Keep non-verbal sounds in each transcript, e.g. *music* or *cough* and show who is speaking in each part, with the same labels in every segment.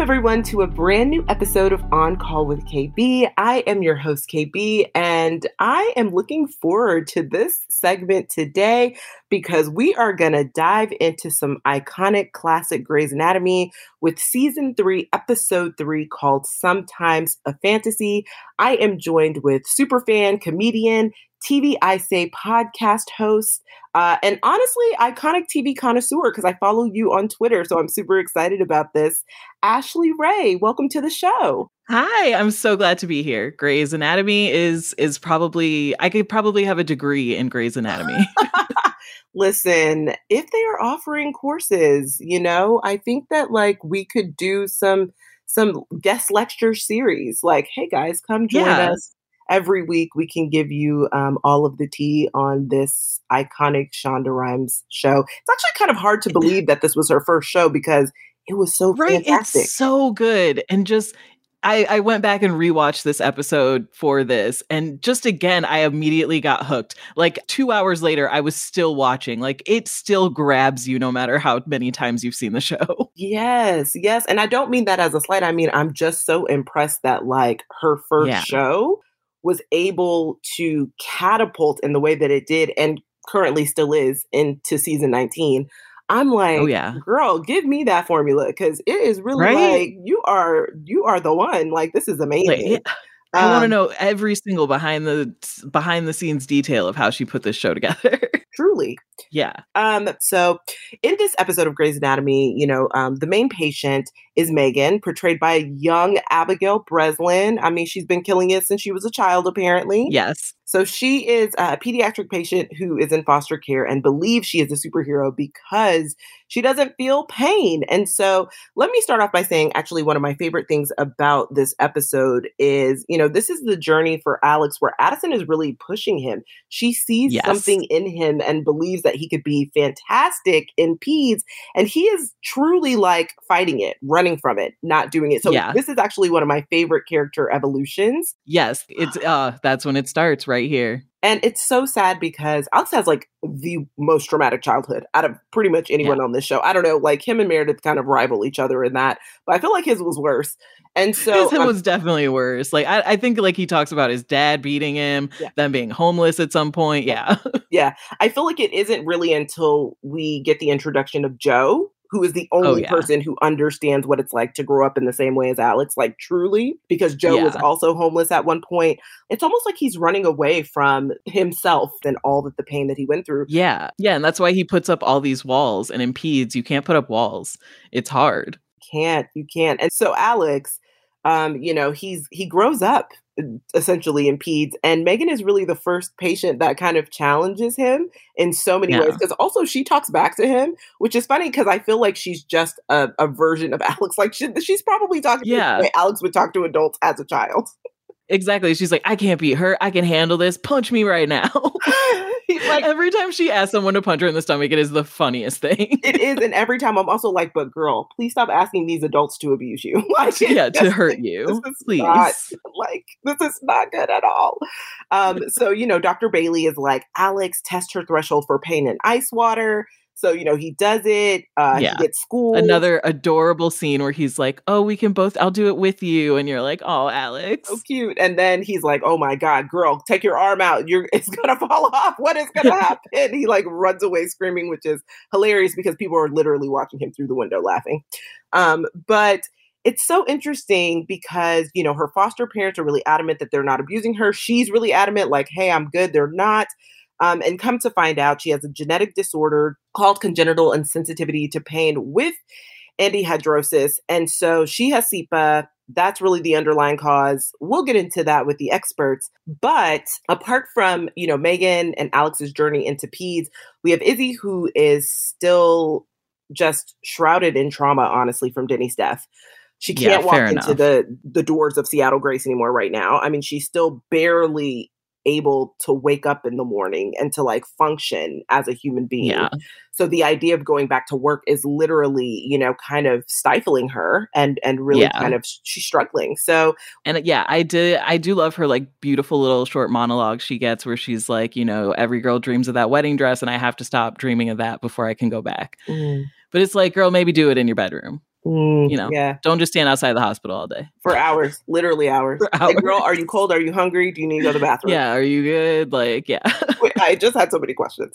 Speaker 1: Welcome, everyone, to a brand new episode of On Call with Kay-B. I am your host, Kay-B, and I am looking forward to this segment today because we are going to dive into some iconic classic Grey's Anatomy with season three, episode three, called Sometimes a Fantasy. I am joined with superfan, comedian, TV I Say podcast host, uh, and honestly, iconic TV connoisseur because I follow you on Twitter. So I'm super excited about this. Ashley Ray, welcome to the show.
Speaker 2: Hi, I'm so glad to be here. Grey's Anatomy is is probably I could probably have a degree in Grey's Anatomy. *laughs* *laughs*
Speaker 1: Listen, if they are offering courses, you know, I think that like we could do some some guest lecture series. Like, hey guys, come join
Speaker 2: Yeah.
Speaker 1: us every week we can give you um, all of the tea on this iconic Shonda Rhimes show. It's actually kind of hard to believe that this was her first show because it was so
Speaker 2: right,
Speaker 1: fantastic.
Speaker 2: it's so good. And just I, I went back and rewatched this episode for this, and just again, I immediately got hooked. Like two hours later, I was still watching. Like it still grabs you no matter how many times you've seen the show. *laughs*
Speaker 1: Yes, yes. And I don't mean that as a slight. I mean, I'm just so impressed that like her first
Speaker 2: Yeah.
Speaker 1: show was able to catapult in the way that it did and currently still is into season 19. I'm oh, like,
Speaker 2: Oh, yeah.
Speaker 1: girl, give me that formula because it is really
Speaker 2: Right?
Speaker 1: like you are you are the one. Like this is amazing.
Speaker 2: Like, I want to
Speaker 1: Um,
Speaker 2: know every single behind the behind the scenes detail of how she put this show *laughs* together.
Speaker 1: truly.
Speaker 2: yeah.
Speaker 1: Um, so in this episode of Grey's Anatomy, you know, um, the main patient is Megan, portrayed by young Abigail Breslin. I mean, she's been killing it since she was a child, apparently.
Speaker 2: Yes.
Speaker 1: So she is a pediatric patient who is in foster care and believes she is a superhero because she doesn't feel pain. And so let me start off by saying actually one of my favorite things about this episode is, you know, this is the journey for Alex where Addison is really pushing him. She sees
Speaker 2: Yes.
Speaker 1: something in him and believes that he could be fantastic in peds and he is truly like fighting it, running from it, not doing it. So
Speaker 2: Yeah.
Speaker 1: this is actually one of my favorite character evolutions.
Speaker 2: Yes. It's uh that's when it starts right here.
Speaker 1: And it's so sad because Alex has like the most traumatic childhood out of pretty much anyone on this show. I don't know, like him and Meredith kind of rival each other in that, but I feel like his was worse. And so
Speaker 2: his
Speaker 1: um,
Speaker 2: was definitely worse. Like I, I think like he talks about his dad beating him,
Speaker 1: Yeah.
Speaker 2: them being homeless at some point. Yeah.
Speaker 1: yeah, *laughs* I feel like it isn't really until we get the introduction of Jo, who is the only
Speaker 2: Oh, yeah.
Speaker 1: person who understands what it's like to grow up in the same way as Alex, like truly, because Jo was also homeless at one point. It's almost like he's running away from himself and all that the pain that he went through.
Speaker 2: yeah. Yeah. And that's why he puts up all these walls and impedes. You can't put up walls. It's hard.
Speaker 1: can't you can't and so alex um you know he's he grows up essentially impedes. And Megan is really the first patient that kind of challenges him in so many yeah. ways. Because also she talks back to him, which is funny because I feel like she's just a, a version of *laughs* Alex. Like she, she's probably talking yeah. the way Alex would talk to adults as a child.
Speaker 2: Exactly. She's like, I can't beat her. I can handle this. Punch me right now. *laughs* *laughs* like every time she asks someone to punch her in the stomach, it is the funniest thing.
Speaker 1: it is, and every time I'm also like, but girl, please stop asking these adults to abuse you. *laughs*
Speaker 2: like, yeah, to hurt you. Please.
Speaker 1: Not, like, this is not good at all. Um, so you know, Dr. Bailey is like, Alex, test her threshold for pain in ice water. So, you know, he does it. Uh, yeah. He gets school.
Speaker 2: Another adorable scene where he's like, oh, we can both, I'll do it with you. And you're like, oh, Alex.
Speaker 1: So cute. And then he's like, oh my God, girl, take your arm out. You're, *laughs* it's going to fall off. What is going to happen? he like runs away screaming, which is hilarious because people are literally watching him through the window laughing. Um, but it's so interesting because, you know, her foster parents are really adamant that they're not abusing her. She's really adamant, like, hey, I'm good. They're not. Um, and come to find out, she has a genetic disorder called congenital insensitivity to pain with anhidrosis. And so she has CIPA. That's really the underlying cause. We'll get into that with the experts. But apart from, you know, Megan and Alex's journey into peds, we have Izzie who is still just shrouded in trauma, honestly, from Denny's death. She can't yeah, walk into enough. the the doors of Seattle Grace anymore right now. I mean, she's still barely able to wake up in the morning and to like function as a human being. Yeah. So the idea of going back to work is literally, you know, kind of stifling her and and really yeah. kind of she's struggling. So
Speaker 2: and uh, yeah, I did I do love her like beautiful little short monologue she gets where she's like, you know, every girl dreams of that wedding dress and I have to stop dreaming of that before I can go back. Mm. But it's like, girl, maybe do it in your bedroom. Mm, you know, yeah. Don't just stand outside the hospital all day
Speaker 1: for hours, literally hours. For hours. Like, girl, are you cold? Are you hungry? Do you need to go to the *laughs* bathroom?
Speaker 2: Yeah. Are you good? Like, yeah.
Speaker 1: I just had so many questions.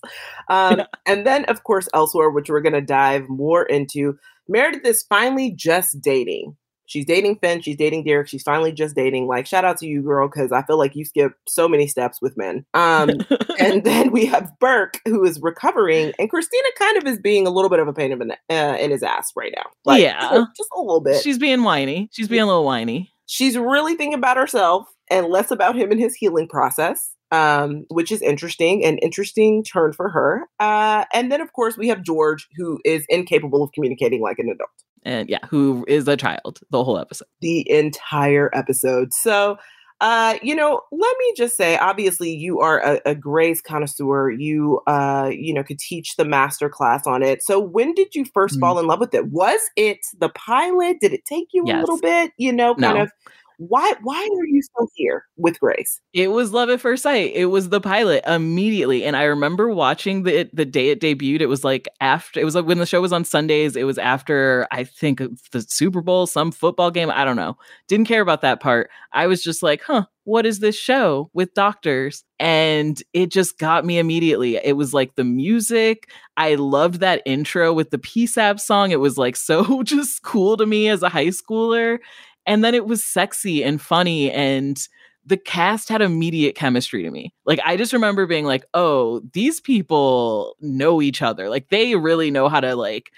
Speaker 1: Um, yeah. *laughs* And then, of course, elsewhere, which we're going to dive more into. Meredith is finally just dating. She's dating Finn. She's dating Derek. She's finally just dating. Like, shout out to you, girl, because I feel like you skip so many steps with men. Um, *laughs* and then we have Burke, who is recovering, and Cristina kind of is being a little bit of a pain in, uh, in his ass right now.
Speaker 2: Like, yeah,
Speaker 1: just, just a little bit.
Speaker 2: She's being whiny. She's being a little whiny.
Speaker 1: She's really thinking about herself and less about him and his healing process. Um, which is interesting, an interesting turn for her. Uh, and then, of course, we have George, who is incapable of communicating like an adult
Speaker 2: and yeah, who is a child the whole episode.
Speaker 1: The entire episode. So, uh, you know, let me just say, obviously, you are a, a Grey's connoisseur. You, uh, you know, could teach the master class on it. So, when did you 1st mm-hmm. fall in love with it? Was it the pilot? Did it take you yes. a little bit? You know, kind no. of why why are you still here with Grey's?
Speaker 2: It was love at first sight. It was the pilot immediately. And I remember watching the the day it debuted. It was like after it was like when the show was on Sundays, it was after I think uh, the Super Bowl, some football game. I don't know. Didn't care about that part. I was just like, huh, what is this show with doctors? And it just got me immediately. It was like the music. I loved that intro with the Psapp song. It was like *laughs* so just cool to me as a high schooler. And then it was sexy and funny and the cast had immediate chemistry to me. Like I just remember being like, "Oh, these people know each other. Like they really know how to like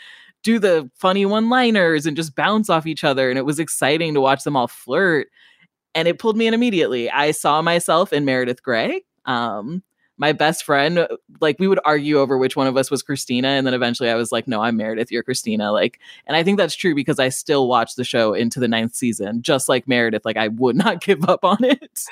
Speaker 2: do the funny one-liners and just bounce off each other." And it was exciting to watch them all flirt. And it pulled me in immediately. I saw myself in Meredith Grey. Um, my best friend, like we would argue over which one of us was Cristina. And then eventually I was like, no, I'm Meredith, you're Cristina. Like, and I think that's true because I still watch the show into the ninth season, just like Meredith. Like, I would *laughs* not give up on it.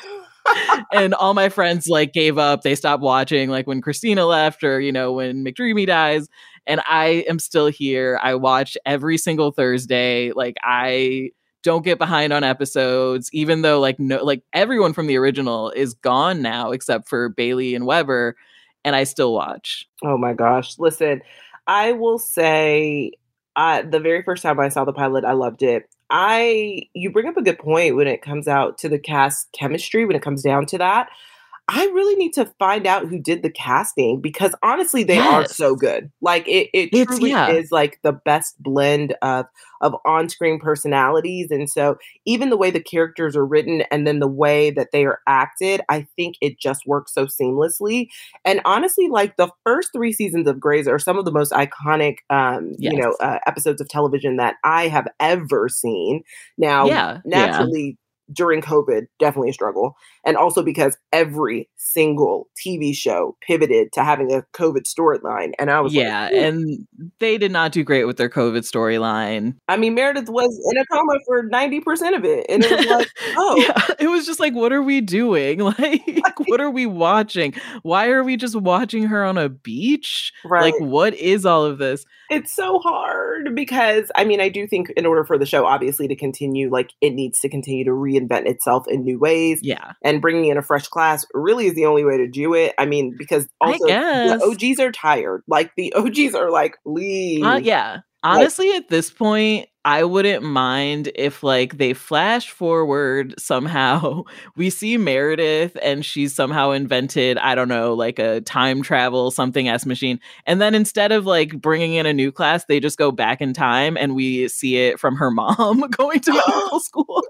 Speaker 2: *laughs* and all my friends like gave up. They stopped watching, like when Cristina left or, you know, when McDreamy dies. And I am still here. I watch every single Thursday. Like, I don't get behind on episodes even though like no like everyone from the original is gone now except for Bailey and Weber and I still watch.
Speaker 1: Oh my gosh. Listen, I will say uh, the very first time I saw the pilot I loved it. I you bring up a good point when it comes out to the cast chemistry when it comes down to that. I really need to find out who did the casting because honestly, they yes. are so good. Like it, it truly yeah. is like the best blend of of on screen personalities, and so even the way the characters are written and then the way that they are acted, I think it just works so seamlessly. And honestly, like the first three seasons of Grey's are some of the most iconic, um, yes. you know, uh, episodes of television that I have ever seen. Now, yeah. naturally. Yeah during COVID, definitely a struggle. And also because every single TV show pivoted to having a COVID storyline. And I was
Speaker 2: yeah,
Speaker 1: like,
Speaker 2: and they did not do great with their COVID storyline.
Speaker 1: I mean, Meredith was in a coma for 90% of it. And it was like, *laughs* oh.
Speaker 2: Yeah, it was just like, what are we doing? *laughs* Like, what are we watching? Why are we just watching her on a beach?
Speaker 1: Right.
Speaker 2: Like, what is all of this?
Speaker 1: It's so hard because, I mean, I do think in order for the show, obviously, to continue, like, it needs to continue to reinvent itself in new ways.
Speaker 2: Yeah.
Speaker 1: And bringing in a fresh class really is the only way to do it. I mean, because also the OGs are tired. Like, the OGs are like, leave.
Speaker 2: Uh, yeah. Honestly, like, at this point, I wouldn't mind if like they flash forward somehow. *laughs* We see Meredith and she's somehow invented, I don't know, like a time travel something s machine. And then instead of like bringing in a new class, they just go back in time and we see it from her mom *laughs* going to medical *gasps* school.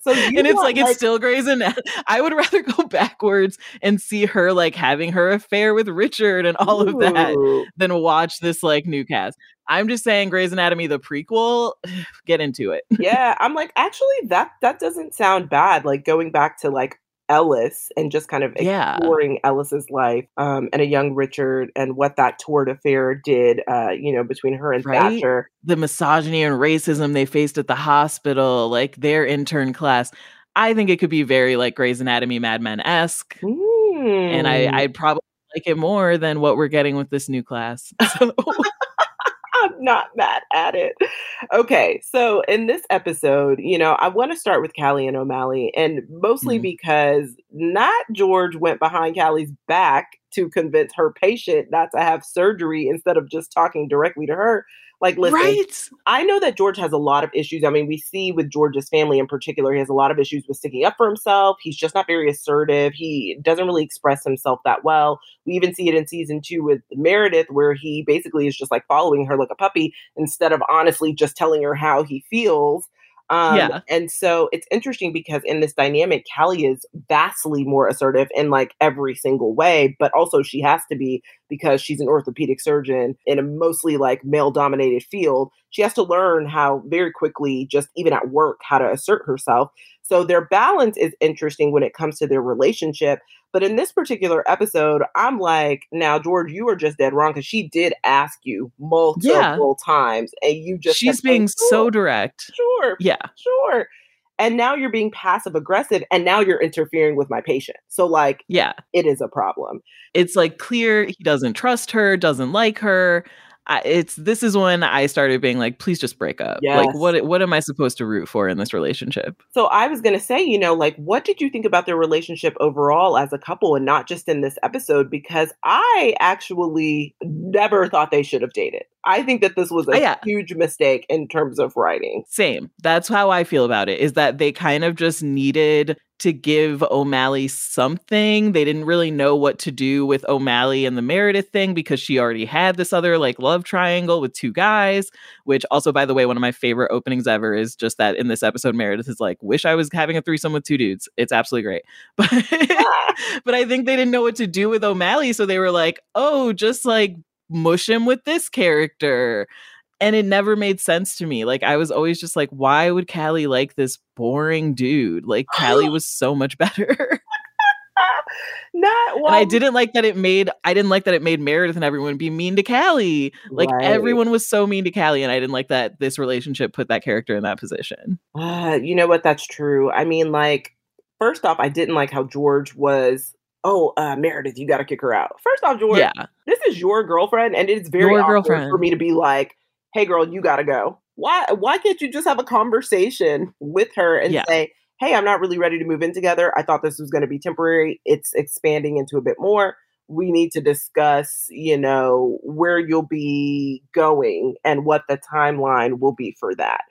Speaker 2: so and it's like, like, it's still Grey's Anatomy. I would rather go *laughs* backwards and see her like having her affair with Richard and all Ooh. of that than watch this like new cast. I'm just saying Grey's Anatomy the prequel, *sighs* get into it. *laughs*
Speaker 1: yeah, I'm like actually that that doesn't sound bad like going back to like Ellis and just kind of exploring yeah. Ellis's life um, and a young Richard and what that toward affair did, uh, you know, between her and right? Thatcher.
Speaker 2: The misogyny and racism they faced at the hospital, like their intern class. I think it could be very like Grey's Anatomy Mad Men esque. Mm. And I, hmm. I'd probably like it more than what we're getting with this new class. *laughs* So. *laughs*
Speaker 1: Not mad at it. Okay, so in this episode, you know, I want to start with Callie and O'Malley, and mostly mm because not George went behind Callie's back to convince her patient not to have surgery instead of just talking directly to her. Like, listen, right? I know that George has a lot of issues. I mean, we see with George's family in particular, he has a lot of issues with sticking up for himself. He's just not very assertive. He doesn't really express himself that well. We even see it in season two with Meredith, where he basically is just like following her like a puppy instead of honestly just telling her how he feels. Um, yeah. And so it's interesting because in this dynamic, Callie is vastly more assertive in like every single way, but also she has to be because she's an orthopedic surgeon in a mostly like male dominated field. She has to learn how very quickly, just even at work, how to assert herself. So their balance is interesting when it comes to their relationship. But in this particular episode, I'm like, now, George, you are just dead wrong because she did ask you multiple yeah. times and you just.
Speaker 2: She's being so direct.
Speaker 1: Sure.
Speaker 2: Yeah.
Speaker 1: Sure. And now you're being passive aggressive and now you're interfering with my patient. So, like,
Speaker 2: yeah,
Speaker 1: it is a problem.
Speaker 2: It's like clear he doesn't trust her, doesn't like her. I, it's this is when I started being like, please just break up. Yes. Like, what what am I supposed to root for in this relationship?
Speaker 1: So I was gonna say, you know, like, what did you think about their relationship overall as a couple, and not just in this episode? Because I actually never thought they should have dated. I think that this was oh, a yeah. huge mistake in terms of writing.
Speaker 2: Same. That's how I feel about it. Is that they kind of just needed to give O'Malley something. They didn't really know what to do with O'Malley and the Meredith thing because she already had this other like love triangle with two guys, which also by the way one of my favorite openings ever is just that in this episode Meredith is like wish I was having a threesome with two dudes. It's absolutely great. *laughs* But ah. but I think they didn't know what to do with O'Malley so they were like, "Oh, just like mush him with this character." And it never made sense to me. Like I was always just like, why would Callie like this boring dude? Like Callie *gasps* was so much *laughs* better.
Speaker 1: Not well,
Speaker 2: and I didn't like that it made I didn't like that it made Meredith and everyone be mean to Callie. Like right. everyone was so mean to Callie, and I didn't like that this relationship put that character in that position.
Speaker 1: Uh, you know what? That's true. I mean, like, first off, I didn't like how George was oh, uh, Meredith, you got to kick her out. First off, George, yeah. this is your girlfriend, and it's very your girlfriend. for me to be like, hey girl, you gotta go. Why why can't you just have a conversation with her and yeah. say, Hey, I'm not really ready to move in together. I thought this was gonna be temporary. It's expanding into a bit more. We need to discuss, you know, where you'll be going and what the timeline will be for that.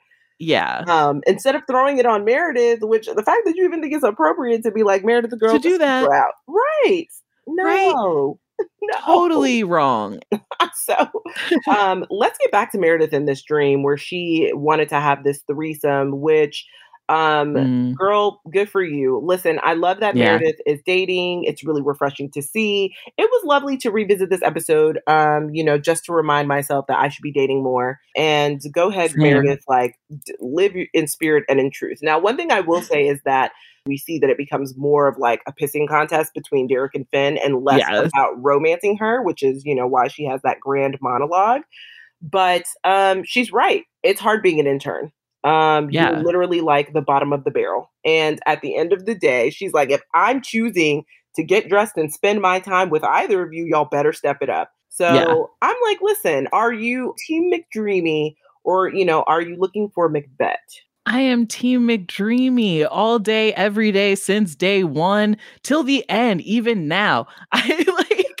Speaker 2: Yeah.
Speaker 1: Um, instead of throwing it on Meredith, which the fact that you even think it's appropriate to be like Meredith, the girl
Speaker 2: to do that,
Speaker 1: out. right? No, right. *laughs*
Speaker 2: no. totally wrong. *laughs*
Speaker 1: so um, let's get back to Meredith in this dream where she wanted to have this threesome, which Um, mm. girl, good for you. Listen, I love that yeah. Meredith is dating. It's really refreshing to see. It was lovely to revisit this episode. Um, you know, just to remind myself that I should be dating more. And go ahead, Same. Meredith, like d- live in spirit and in truth. Now, one thing I will say is that we see that it becomes more of like a pissing contest between Derek and Finn and less yes. about romancing her, which is, you know, why she has that grand monologue. But um, she's right. It's hard being an intern. Um, yeah. You're literally like the bottom of the barrel. And at the end of the day, she's like, if I'm choosing to get dressed and spend my time with either of you, y'all better step it up. So yeah. I'm like, listen, are you Team McDreamy or, you know, are you looking for McVet?
Speaker 2: I am Team McDreamy all day, every day, since day one till the end, even now. *laughs* I like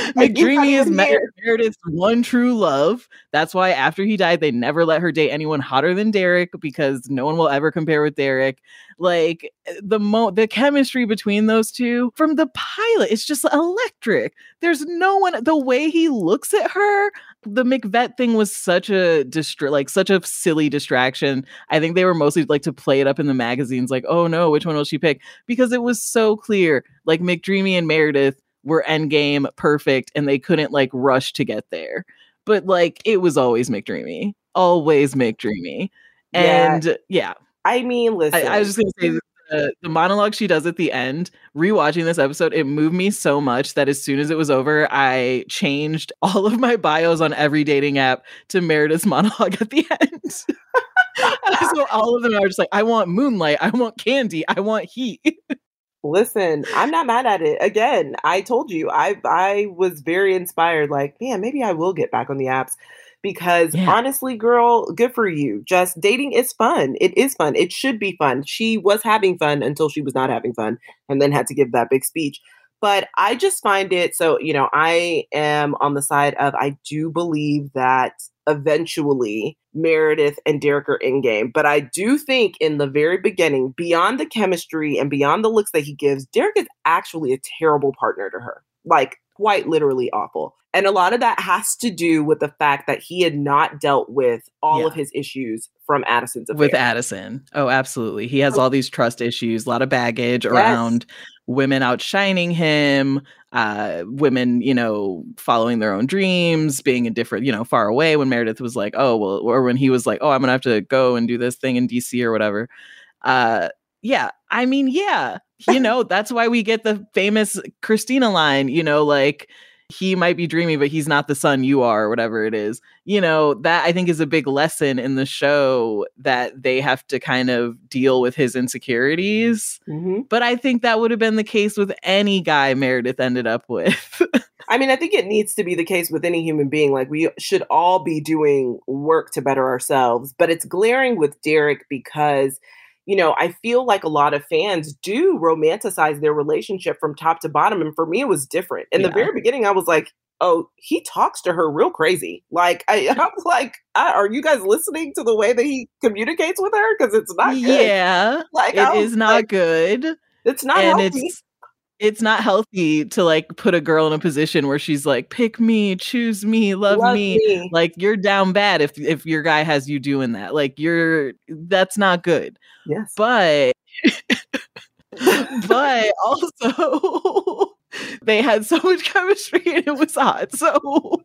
Speaker 2: *laughs* McDreamy is Meredith's one true love. That's why after he died, they never let her date anyone hotter than Derek because no one will ever compare with Derek. Like eh, the mo the chemistry between those two from the pilot, it's just electric. There's no one the way he looks at her. The McVet thing was such a distra- like such a silly distraction. I think they were mostly like to play it up in the magazines, like, oh no, which one will she pick? Because it was so clear. Like McDreamy and Meredith were endgame perfect and they couldn't like rush to get there. But like it was always McDreamy. Always McDreamy. And yeah. yeah.
Speaker 1: I mean, listen.
Speaker 2: I, I was just gonna say the, the monologue she does at the end, rewatching this episode, it moved me so much that as soon as it was over, I changed *laughs* all of my bios on every dating app to Meredith's *laughs* monologue at the end. *laughs* so all of them are just like, I want moonlight, I want candy, I want heat.
Speaker 1: Listen, I'm not mad at it. Again, I told you, I I was very inspired. Like, man, maybe I will get back on the apps because yeah. honestly, girl, good for you. Just dating is fun. It is fun. It should be fun. She was having fun until she was not having fun, and then had to give that big speech. But I just find it so, you know, I am on the side of I do believe that eventually Meredith and Derek are in game. But I do think in the very beginning, beyond the chemistry and beyond the looks that he gives, Derek is actually a terrible partner to her. Like, quite literally awful. And a lot of that has to do with the fact that he had not dealt with all yeah. of his issues from Addison's affair.
Speaker 2: With Addison. Oh, absolutely. He has all these trust issues, a lot of baggage yes. around women outshining him, uh, women, you know, following their own dreams, being a different, you know, far away when Meredith was like, oh, well, or when he was like, oh, I'm going to have to go and do this thing in DC or whatever. Uh, yeah. I mean, yeah, you *laughs* know, that's why we get the famous Cristina line, you know, like, he might be dreamy, but he's not the sun you are, or whatever it is. You know, that I think is a big lesson in the show that they have to kind of deal with his insecurities. Mm-hmm. But I think that would have been the case with any guy Meredith ended up with. *laughs*
Speaker 1: I mean, I think it needs to be the case with any human being. Like, we should all be doing work to better ourselves, but it's glaring with Derek because you know, I feel like a lot of fans do romanticize their relationship from top to bottom. And for me, it was different. In yeah. the very beginning, I was like, oh, he talks to her real crazy. Like, I, *laughs* I was like, I, are you guys listening to the way that he communicates with her? Because it's not good.
Speaker 2: Yeah. Like, it is not like, good.
Speaker 1: It's not and healthy. It's,
Speaker 2: it's not healthy to like put a girl in a position where she's like pick me choose me love, love me. me. like you're down bad if if your guy has you doing that like you're that's not good
Speaker 1: yes
Speaker 2: but *laughs* but also *laughs* they had so much chemistry and it was hot. So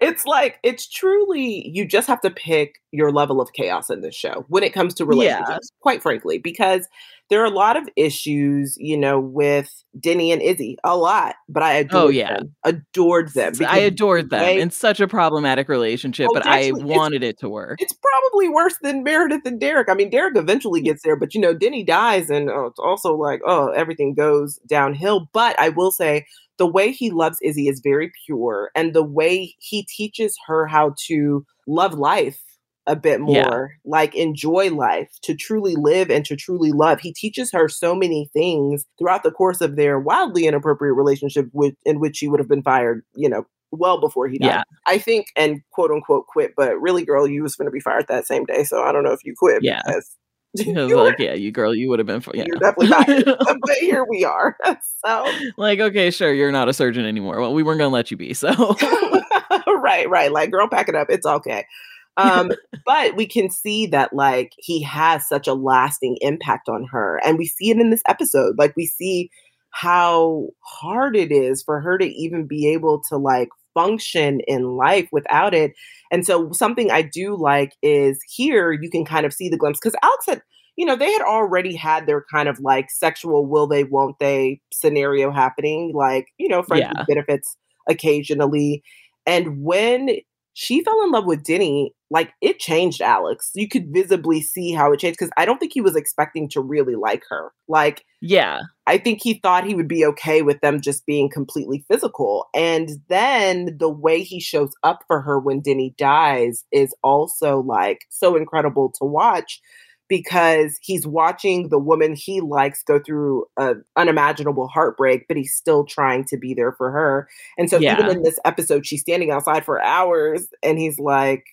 Speaker 1: it's like it's truly you just have to pick your level of chaos in this show when it comes to relationships, yeah. quite frankly, because there are a lot of issues, you know, with Denny and Izzie, a lot, but I oh, adored oh, yeah. them. Adored them.
Speaker 2: I adored them. They, it's such a problematic relationship, oh, but I wanted it to work.
Speaker 1: It's probably worse than Meredith and Derek. I mean, Derek eventually gets there, but you know, Denny dies, and oh, it's also like, oh, everything goes downhill. But I will say, the way he loves Izzie is very pure, and the way he teaches her how to love life a bit more, yeah. like enjoy life, to truly live and to truly love. He teaches her so many things throughout the course of their wildly inappropriate relationship, with, in which she would have been fired, you know, well before he died. Yeah. I think, and quote unquote quit, but really, girl, you was going to be fired that same day. So I don't know if you quit.
Speaker 2: Yeah. Because, *laughs* *laughs* like, yeah, you girl, you would have been. Yeah.
Speaker 1: You're definitely fired. *laughs* but here we are. So,
Speaker 2: like, okay, sure, you're not a surgeon anymore. Well, we weren't gonna let you be. So,
Speaker 1: right, right. Like, girl, pack it up. It's okay. Um, *laughs* but we can see that like he has such a lasting impact on her. And we see it in this episode. Like we see how hard it is for her to even be able to like function in life without it. And so something I do like is here you can kind of see the glimpse because Alex had, you know, they had already had their kind of like sexual will they, won't they scenario happening, like, you know, friends
Speaker 2: Yeah.
Speaker 1: benefits occasionally. And when she fell in love with Denny, like it changed Alex. You could visibly see how it changed because I don't think he was expecting to really like her. Like,
Speaker 2: Yeah.
Speaker 1: I think he thought he would be okay with them just being completely physical. And then the way he shows up for her when Denny dies is also like so incredible to watch because he's watching the woman he likes go through an unimaginable heartbreak, but he's still trying to be there for her. And so even in this episode, she's standing outside for hours and he's like,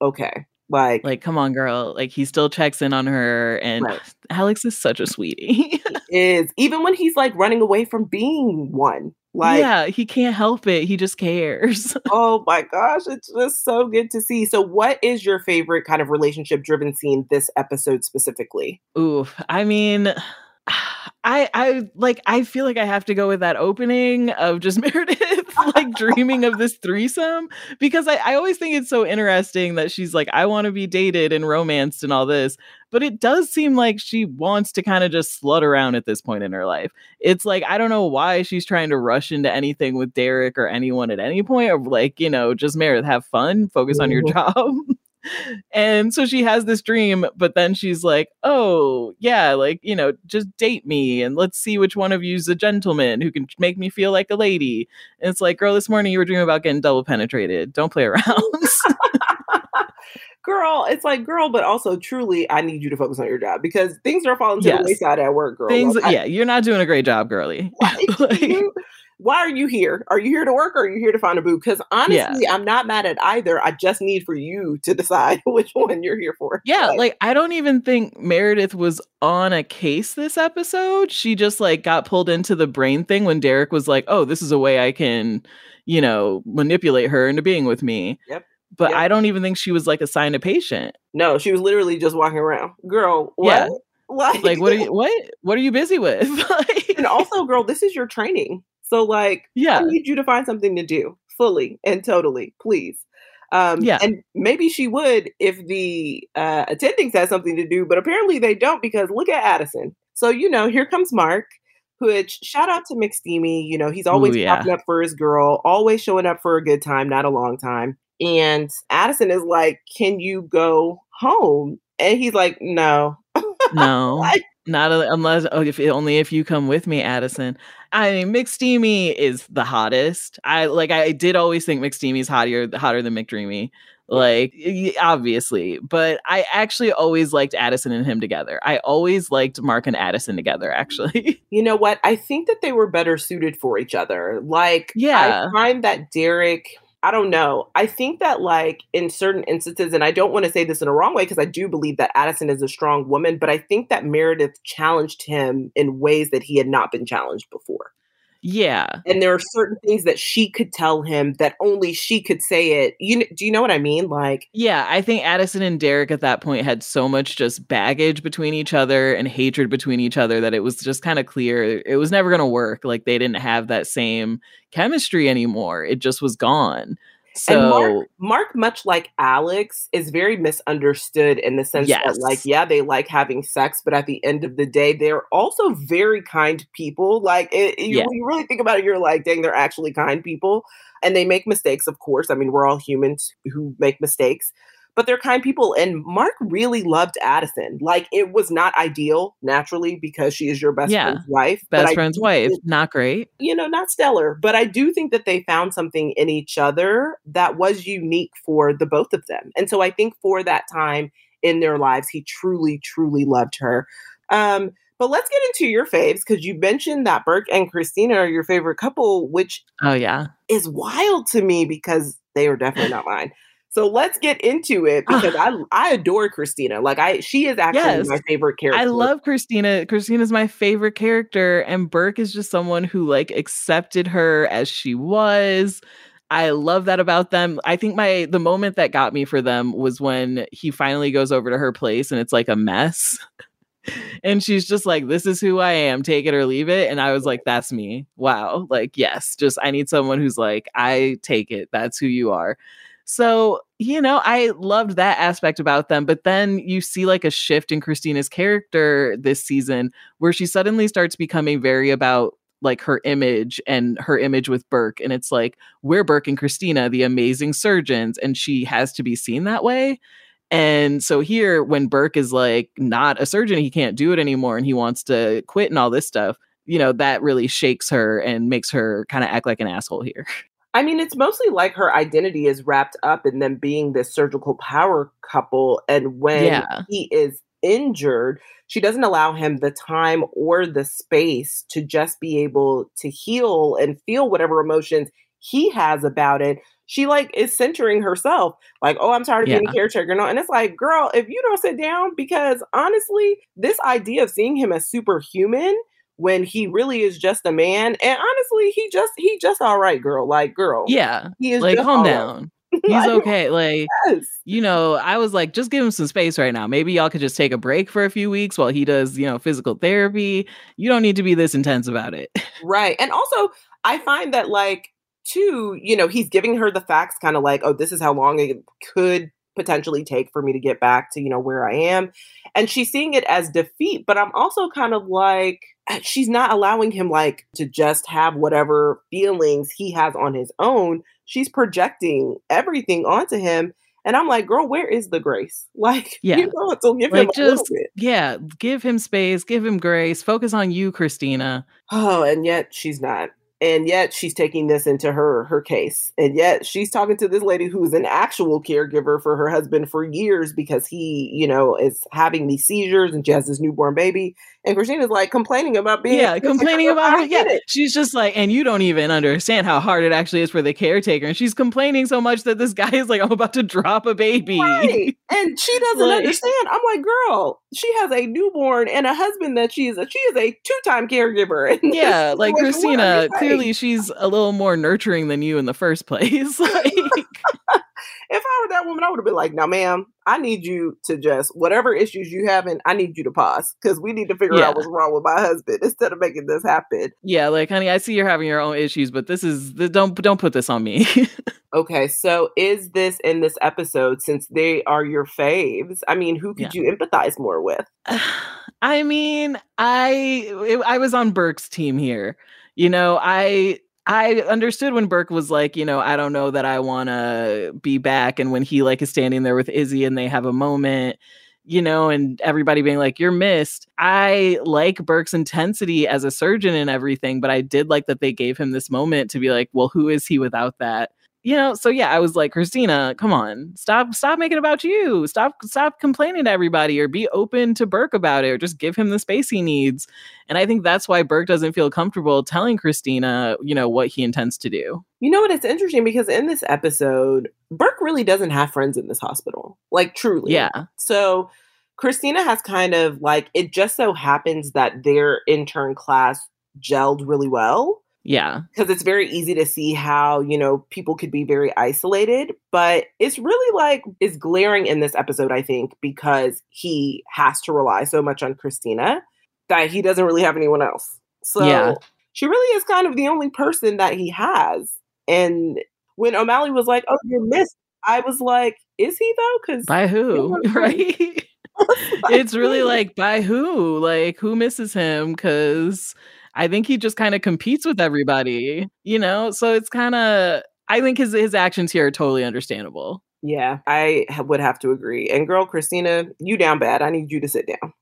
Speaker 1: okay, like,
Speaker 2: Like, come on, girl. Like, he still checks in on her, and
Speaker 1: Right.
Speaker 2: Alex is such a sweetie.
Speaker 1: is even when he's like running away from being one. Like,
Speaker 2: yeah, he can't help it. He just cares. *laughs*
Speaker 1: Oh my gosh, it's just so good to see. So, what is your favorite kind of relationship driven scene this episode specifically?
Speaker 2: Ooh, I mean, I I like I feel like I have to go with that opening of just *laughs* Meredith like dreaming of this threesome because I, I always think it's so interesting that she's like, I want to be dated and romanced and all this. But it does seem like she wants to kind of just slut around at this point in her life. It's like I don't know why she's trying to rush into anything with Derek or anyone at any point of like, you know, just Meredith, have fun, focus on your job. *laughs* And so she has this dream, but then she's like, oh, yeah, like, you know, just date me and let's see which one of you's a gentleman who can make me feel like a lady. And it's like, girl, this morning you were dreaming about getting double penetrated. Don't play around. *laughs*
Speaker 1: Girl, it's like, girl, but also truly, I need you to focus on your job because things are falling to
Speaker 2: Yes.
Speaker 1: the wayside at work, girl.
Speaker 2: Things,
Speaker 1: Like, I-
Speaker 2: yeah, you're not doing a great job, girly.
Speaker 1: like, *laughs*
Speaker 2: Like-
Speaker 1: you- why are you here? Are you here to work or are you here to find a boo? Because honestly, I'm not mad at either. I just need for you to *laughs* decide which one you're here for.
Speaker 2: Yeah, like I don't even think Meredith was on a case this episode. She just like got pulled into the brain thing when Derek was like, "Oh, this is a way I can, you know, manipulate her into being with me."
Speaker 1: Yep.
Speaker 2: But
Speaker 1: Yep.
Speaker 2: I don't even think she was like assigned a patient.
Speaker 1: no, she was literally just walking around. Girl, what?
Speaker 2: Yeah. *laughs*
Speaker 1: Like,
Speaker 2: Like, what are you what what are you busy with? like, *laughs*
Speaker 1: and also, girl, this is your training. So, like,
Speaker 2: yeah, I
Speaker 1: need you to find something to do fully and totally, please. Um,
Speaker 2: Yeah.
Speaker 1: And maybe she would if the uh, attendings had something to do, but apparently they don't because look at Addison. So, you know, here comes Mark, which shout out to McSteamy. You know, he's always
Speaker 2: Ooh, yeah.
Speaker 1: popping up for his girl, always showing up for a good time, not a long time. And Addison is like, Can you go home? And he's like, No. *laughs*
Speaker 2: No.
Speaker 1: Like-
Speaker 2: Not a, unless oh, if only if you come with me, Addison. I mean, McSteamy is the hottest. I like. I did always think McSteamy's hotter, hotter than McDreamy. Like, obviously, but I actually always liked Addison and him together. I always liked Mark and Addison together. Actually,
Speaker 1: You know what? I think that they were better suited for each other. Like,
Speaker 2: Yeah.
Speaker 1: I find that Derek, I don't know. I think that, like, in certain instances, and I don't want to say this in a wrong way because I do believe that Addison is a strong woman, but I think that Meredith challenged him in ways that he had not been challenged before.
Speaker 2: Yeah,
Speaker 1: And there are certain things that she could tell him that only she could say it. You do you know what I mean? Like,
Speaker 2: yeah. I think Addison and Derek at that point had so much just baggage between each other and hatred between each other that it was just kind of clear it was never going to work. Like they didn't have that same chemistry anymore. It just was gone. So
Speaker 1: and Mark, Mark, much like Alex, is very misunderstood in the sense
Speaker 2: Yes.
Speaker 1: that, like, yeah, they like having sex, but at the end of the day, they're also very kind people. Like, it, you,
Speaker 2: Yeah.
Speaker 1: when you really think about it, you're like, dang, they're actually kind people, and they make mistakes. Of course, I mean, we're all humans who make mistakes, but they're kind people. And Mark really loved Addison. Like, it was not ideal naturally because she is your best
Speaker 2: Yeah.
Speaker 1: friend's wife.
Speaker 2: best friend's wife,
Speaker 1: think-
Speaker 2: not great.
Speaker 1: you know, not stellar, but I do think that they found something in each other that was unique for the both of them. And so I think for that time in their lives, he truly, truly loved her. Um, but let's get into your faves because you mentioned that Burke and Cristina are your favorite couple, which
Speaker 2: Oh yeah.
Speaker 1: is wild to me because they are definitely not mine. So let's get into it ah. because I I adore Cristina. Like I she is actually
Speaker 2: Yes.
Speaker 1: my favorite character.
Speaker 2: I love Cristina. Cristina's my favorite character, and Burke is just someone who like accepted her as she was. I love that about them. I think my the moment that got me for them was when he finally goes over to her place and it's like a mess. *laughs* and she's just like, This is who I am, take it or leave it. And I was like, That's me. Wow. Like, yes, just I need someone who's like, I take it. That's who you are. So, you know, I loved that aspect about them. But then you see like a shift in Cristina's character this season where she suddenly starts becoming very about like her image and her image with Burke. And it's like, we're Burke and Cristina, the amazing surgeons. And she has to be seen that way. And so here, when Burke is like not a surgeon, he can't do it anymore and he wants to quit and all this stuff, you know, that really shakes her and makes her kind of act like an asshole here. *laughs*
Speaker 1: I mean, it's mostly like her identity is wrapped up in them being this surgical power couple. And when yeah. he is injured, she doesn't allow him the time or the space to just be able to heal and feel whatever emotions he has about it. She like is centering herself, like, oh, I'm tired of yeah. being a caretaker. No, and it's like, girl, if you don't sit down, because honestly, this idea of seeing him as superhuman when he really is just a man, and honestly, he just he just all right, girl. Like, girl,
Speaker 2: yeah, he is like calm down. Right. *laughs* He's okay. Like, yes. you know, I was like, just give him some space right now. Maybe y'all could just take a break for a few weeks while he does, you know, physical therapy. You don't need to be this intense about it.
Speaker 1: Right. And also, I find that, like, too, you know, he's giving her the facts kind of like, oh, this is how long it could potentially take for me to get back to, you know, where I am. And she's seeing it as defeat, but I'm also kind of like, uh, she's not allowing him like to just have whatever feelings he has on his own she's projecting everything onto him. And I'm like, girl, where is the grace? *laughs* Like, yeah, you know, so give like him just,
Speaker 2: Yeah, give him space, give him grace, focus on you, Cristina.
Speaker 1: Oh, and yet she's not and yet she's taking this into her her case. And yet she's talking to this lady who's an actual caregiver for her husband for years because he you know is having these seizures and she has this newborn baby. And cristina's like complaining about being
Speaker 2: yeah complaining oh, about it yeah. it. she's just like and you don't even understand how hard it actually is for the caretaker and she's complaining so much that this guy *laughs* is like i'm about to drop a baby.
Speaker 1: Right. and she *laughs* doesn't like, understand. I'm like girl she has a newborn and a husband that she is a she is a two-time caregiver. *laughs*
Speaker 2: Yeah like cristina clearly she's a little more nurturing than you in the first place. *laughs* like, *laughs* if
Speaker 1: I were that woman, I would have been like, "Now, ma'am, I need you to just whatever issues you having, I need you to pause because we need to figure yeah. out what's wrong with my husband *laughs* instead of making this happen."
Speaker 2: Yeah, like, honey, I see you're having your own issues, but this is the, don't don't put this on me.
Speaker 1: okay, so is this in this episode since they are your faves? I mean, who could yeah. you empathize more with? *sighs*
Speaker 2: I mean, I I was on Burke's team here you know, I I understood when Burke was like, you know, I don't know that I want to be back. And when he like is standing there with Izzie and they have a moment, you know, and everybody being like, you're missed. I like Burke's intensity as a surgeon and everything, but I did like that they gave him this moment to be like, well, who is he without that? You know so yeah i was like cristina come on stop stop making about you. Stop stop complaining to everybody or be open to burke about it or just give him the space he needs. And i think that's why burke doesn't feel comfortable telling cristina you know what he intends to do.
Speaker 1: You know what? It's interesting because in this episode burke really doesn't have friends in this hospital like truly.
Speaker 2: Yeah.
Speaker 1: So cristina has kind of like it just so happens that their intern class gelled really well
Speaker 2: yeah.
Speaker 1: Because it's very easy to see how, you know, people could be very isolated. But it's really like, is glaring in this episode, I think, because he has to rely so much on Cristina that he doesn't really have anyone else. So yeah. she really is kind of the only person that he has. And when O'Malley was like, oh, you're missed, I was like, is he though? Because
Speaker 2: by who? *laughs* right. *laughs* it's really like by who? Like who misses him? Because I think he just kind of competes with everybody, you know? So it's kind of I think his his actions here are totally understandable.
Speaker 1: Yeah, I would have to agree. And girl, Cristina, you down bad. I need you to sit down.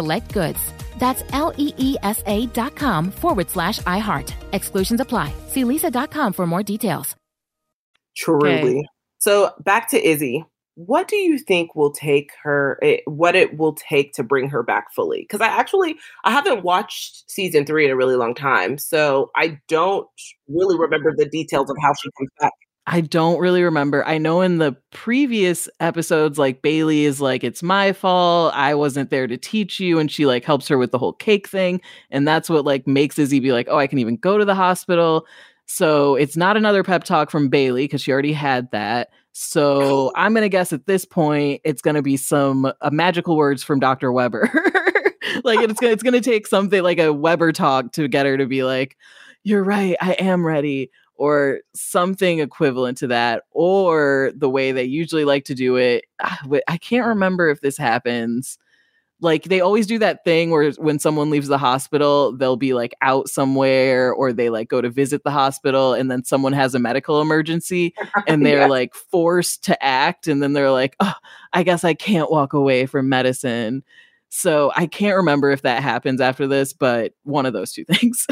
Speaker 3: select goods. That's L E E S A dot com forward slash iHeart. Exclusions apply. See leesa.com for more details.
Speaker 1: Truly.
Speaker 2: Okay.
Speaker 1: So back to Izzie. What do you think will take her? eh, What it will take to bring her back fully? Because I actually I haven't watched season three in a really long time, so I don't really remember the details of how she comes back.
Speaker 2: I don't really remember. I know in the previous episodes, like Bailey is like, it's my fault. I wasn't there to teach you. And she like helps her with the whole cake thing. And that's what like makes Izzie be like, oh, I can even go to the hospital. So it's not another pep talk from Bailey because she already had that. So I'm going to guess at this point, it's going to be some uh, magical words from Dr. Webber. *laughs* like it's to it's going to take something like a Webber talk to get her to be like, you're right. I am ready or something equivalent to that, or the way they usually like to do it. ah, I can't remember if this happens. Like they always do that thing where when someone leaves the hospital, they'll be like out somewhere or they like go to visit the hospital and then someone has a medical emergency *laughs* and they're
Speaker 1: Yeah.
Speaker 2: like forced to act and then they're like, "Oh, I guess I can't walk away from medicine." So I can't remember if that happens after this, but one of those two *laughs* things.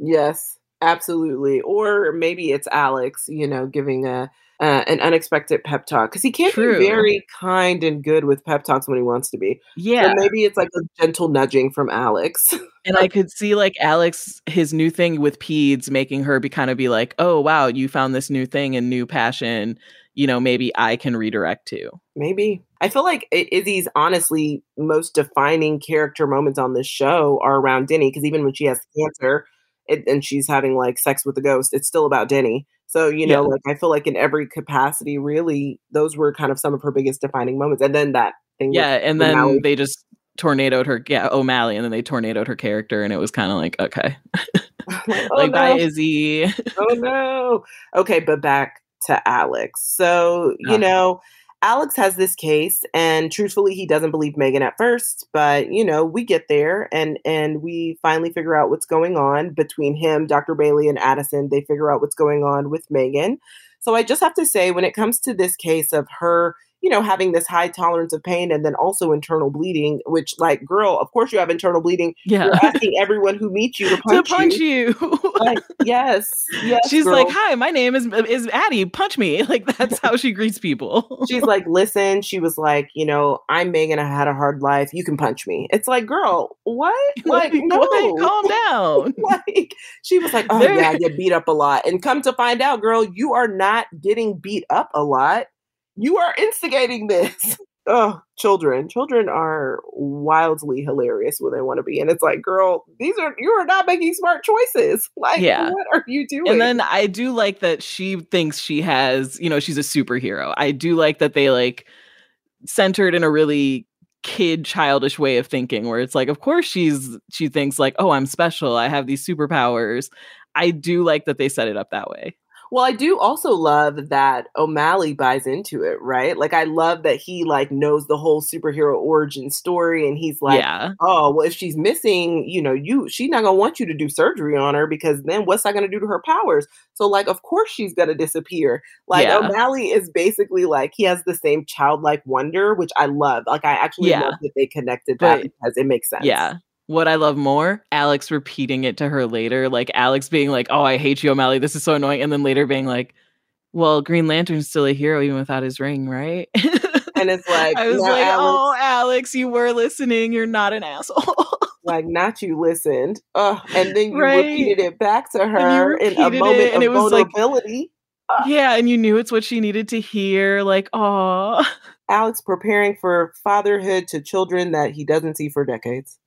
Speaker 1: Yes, absolutely. Or maybe it's Alex, you know, giving a uh, an unexpected pep talk because he can't
Speaker 2: True.
Speaker 1: be very kind and good with pep talks when he wants to be.
Speaker 2: yeah.
Speaker 1: So maybe it's like a gentle nudging from Alex.
Speaker 2: And I could see like Alex, his new thing with peds, making her be kind of be like, oh, wow, you found this new thing and new passion. You know, maybe I can redirect to.
Speaker 1: maybe. I feel like Izzie's honestly most defining character moments on this show are around Denny because even when she has cancer it, and she's having like sex with the ghost, it's still about Denny. So, you know,
Speaker 2: Yeah.
Speaker 1: like I feel like in every capacity, really, those were kind of some of her biggest defining moments. And then that thing.
Speaker 2: Yeah. And then
Speaker 1: O'Malley.
Speaker 2: they just tornadoed her, yeah, O'Malley, and then they tornadoed her character. And it was kind of like, okay. *laughs*
Speaker 1: like, *laughs* oh,
Speaker 2: like, bye. Izzie.
Speaker 1: oh no. Okay, but back to Alex. So, you
Speaker 2: Ah.
Speaker 1: know, Alex has this case and truthfully he doesn't believe Megan at first, but you know, we get there and and we finally figure out what's going on between him, Dr. Bailey and Addison. They figure out what's going on with Megan. So I just have to say when it comes to this case of her you know, having this high tolerance of pain and then also internal bleeding, which, like, girl, of course you have internal bleeding.
Speaker 2: Yeah.
Speaker 1: You're asking everyone who meets you to *laughs*
Speaker 2: to
Speaker 1: punch,
Speaker 2: punch
Speaker 1: you.
Speaker 2: you. *laughs*
Speaker 1: Like, yes, yes.
Speaker 2: She's
Speaker 1: girl.
Speaker 2: like, "Hi, my name is is Addie. Punch me!" *laughs* Like that's how she greets people.
Speaker 1: She's like, listen, she was like, you know, I'm Megan. I had a hard life. You can punch me. It's like, girl, what? Like, no.
Speaker 2: what? calm down.
Speaker 1: like, she was like, oh,
Speaker 2: There-
Speaker 1: yeah, I get beat up a lot. And come to find out, girl, you are not getting beat up a lot. You are instigating this. *laughs* Oh, children. Children are wildly hilarious when they want to be. And it's like, girl, these are, you are not making smart choices. *laughs* Like,
Speaker 2: Yeah.
Speaker 1: what are you doing?
Speaker 2: And then I do like that she thinks she has, you know, she's a superhero. I do like that they like centered in a really kid childish way of thinking where it's like of course she's she thinks like oh I'm special I have these superpowers I do like that they set it up that way
Speaker 1: Well, I do also love that O'Malley buys into it, right? Like I love that he like knows the whole superhero origin story and he's like,
Speaker 2: yeah.
Speaker 1: "Oh, well if she's missing, you know, you she's not going to want you to do surgery on her because then what's that going to do to her powers?" So like of course she's going to disappear. Like
Speaker 2: Yeah.
Speaker 1: O'Malley is basically like he has the same childlike wonder, which I love. Like I actually
Speaker 2: Yeah.
Speaker 1: love that they connected that
Speaker 2: But-
Speaker 1: because it makes sense.
Speaker 2: Yeah. What I love more, Alex repeating it to her later, like Alex being like, "Oh, I hate you, O'Malley. This is so annoying," and then later being like, "Well, Green Lantern's still a hero even without his ring, right?" *laughs*
Speaker 1: And it's like
Speaker 2: I was like,
Speaker 1: Alex-
Speaker 2: "Oh, Alex, you were listening. You're not an asshole." *laughs*
Speaker 1: like not you listened uh, and then you
Speaker 2: Right.
Speaker 1: repeated it back to her in a moment
Speaker 2: it, and
Speaker 1: of
Speaker 2: it was like-
Speaker 1: vulnerability
Speaker 2: yeah, and you knew it's what she needed to hear. Like, "Oh, *laughs*
Speaker 1: alex preparing for fatherhood to children that he doesn't see for decades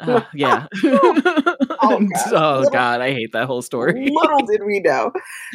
Speaker 2: Uh, *laughs* yeah." *laughs*
Speaker 1: God.
Speaker 2: oh God, I hate that whole story. *laughs*
Speaker 1: little did we know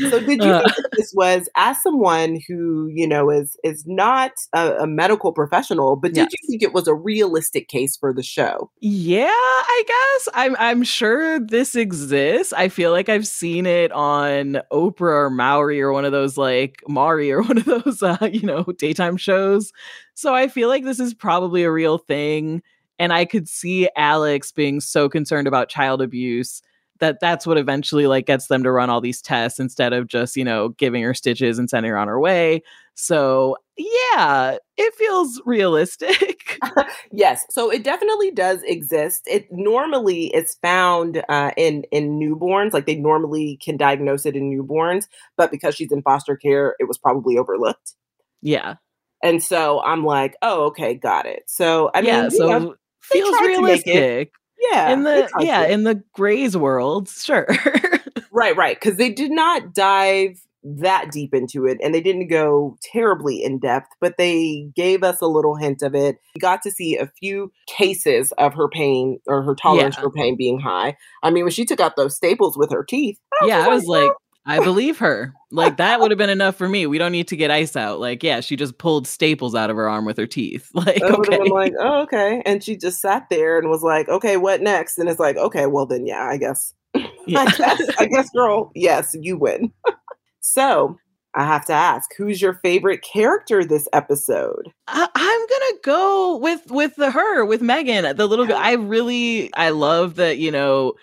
Speaker 1: so did you
Speaker 2: Uh.
Speaker 1: think that this was as someone who you know is is not a, a medical professional but did
Speaker 2: Yes.
Speaker 1: you think it was a realistic case for the show
Speaker 2: Yeah, I guess. I'm I'm sure this exists. I feel like I've seen it on Oprah or Maury or one of those like Maury or one of those uh, you know, daytime shows. So I feel like this is probably a real thing and I could see Alex being so concerned about child abuse that that's what eventually like gets them to run all these tests instead of just, you know, giving her stitches and sending her on her way. So, yeah, it feels realistic. *laughs* *laughs*
Speaker 1: Yes, so it definitely does exist. It normally is found uh, in in newborns, like they normally can diagnose it in newborns, but because she's in foster care, it was probably overlooked.
Speaker 2: yeah.
Speaker 1: And so I'm like, oh, okay, got it. So I
Speaker 2: yeah,
Speaker 1: mean,
Speaker 2: so
Speaker 1: you know,
Speaker 2: feels
Speaker 1: tried to make it-
Speaker 2: realistic.
Speaker 1: yeah,
Speaker 2: in the yeah
Speaker 1: to.
Speaker 2: in the Grey's world sure *laughs*
Speaker 1: right, right, because they did not dive that deep into it, and they didn't go terribly in depth, but they gave us a little hint of it. We got to see a few cases of her pain or her tolerance
Speaker 2: Yeah.
Speaker 1: for pain being high. I mean, when she took out those staples with her teeth,
Speaker 2: yeah i was like i believe her like that would have been enough for me we don't need to get ice out like yeah she just pulled staples out of her arm with her teeth *laughs* like
Speaker 1: I would have
Speaker 2: okay
Speaker 1: been like, oh, okay. And she just sat there and was like, okay, what next? And it's like, okay, well then, yeah, I guess, *laughs*
Speaker 2: Yeah.
Speaker 1: I guess, I guess, girl, yes, you win. *laughs* so I have to ask, who's your favorite character this episode?
Speaker 2: I, i'm gonna go with with the her with megan the little girl i really i love that you know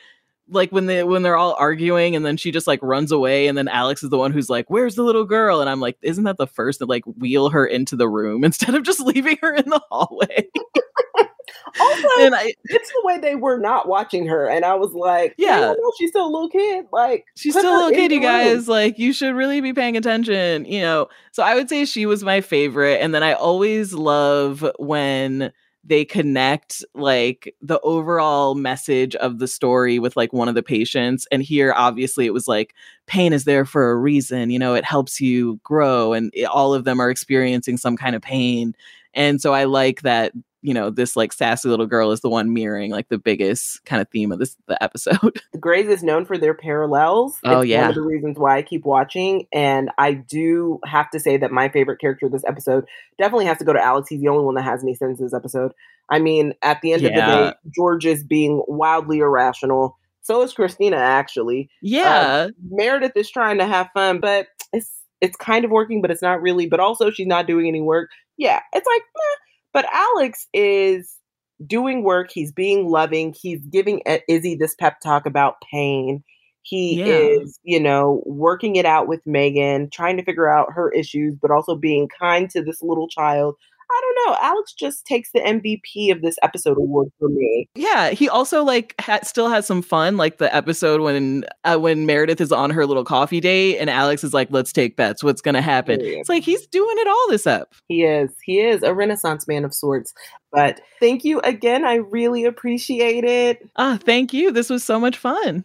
Speaker 2: like when they when they're all arguing and then she just like runs away and then alex is the one who's like where's the little girl and i'm like isn't that the first to like wheel her into the room *laughs* instead of just leaving her in the hallway *laughs*
Speaker 1: Also,
Speaker 2: and i
Speaker 1: it's the way they were not watching her, and I was like,
Speaker 2: Yeah.
Speaker 1: no, she's still a little kid. Like,
Speaker 2: she's still a little kid, you
Speaker 1: room.
Speaker 2: guys. Like, you should really be paying attention, you know. So I would say she was my favorite. And then I always love when they connect like the overall message of the story with like one of the patients. And here, obviously, it was like pain is there for a reason, you know, it helps you grow, and it- all of them are experiencing some kind of pain. And so I like that. You know, this like sassy little girl is the one mirroring like the biggest kind of theme of this the episode. *laughs*
Speaker 1: The Greys is known for their parallels.
Speaker 2: Oh,
Speaker 1: it's
Speaker 2: yeah.
Speaker 1: one of the reasons why I keep watching. And I do have to say that my favorite character of this episode definitely has to go to Alex. He's the only one that has any sense this episode. I mean, at the end of the day, George is being wildly irrational. So is Cristina, actually.
Speaker 2: Uh, yeah.
Speaker 1: Meredith is trying to have fun, but it's it's kind of working, but it's not really. But also, she's not doing any work. Yeah, it's like, meh. But Alex is doing work. He's being loving. He's giving Izzie this pep talk about pain. He
Speaker 2: Yeah.
Speaker 1: is, you know, working it out with Megan, trying to figure out her issues, but also being kind to this little child. I don't know. Alex just takes the MVP of this episode award for me.
Speaker 2: Yeah, he also like ha- still has some fun, like the episode when uh, when Meredith is on her little coffee date and Alex is like, "Let's take bets. What's gonna happen?"
Speaker 1: Period.
Speaker 2: It's like he's doing it all this up.
Speaker 1: He is. He is a renaissance man of sorts. But thank you again. I really appreciate it.
Speaker 2: Ah, thank you. This was so much fun.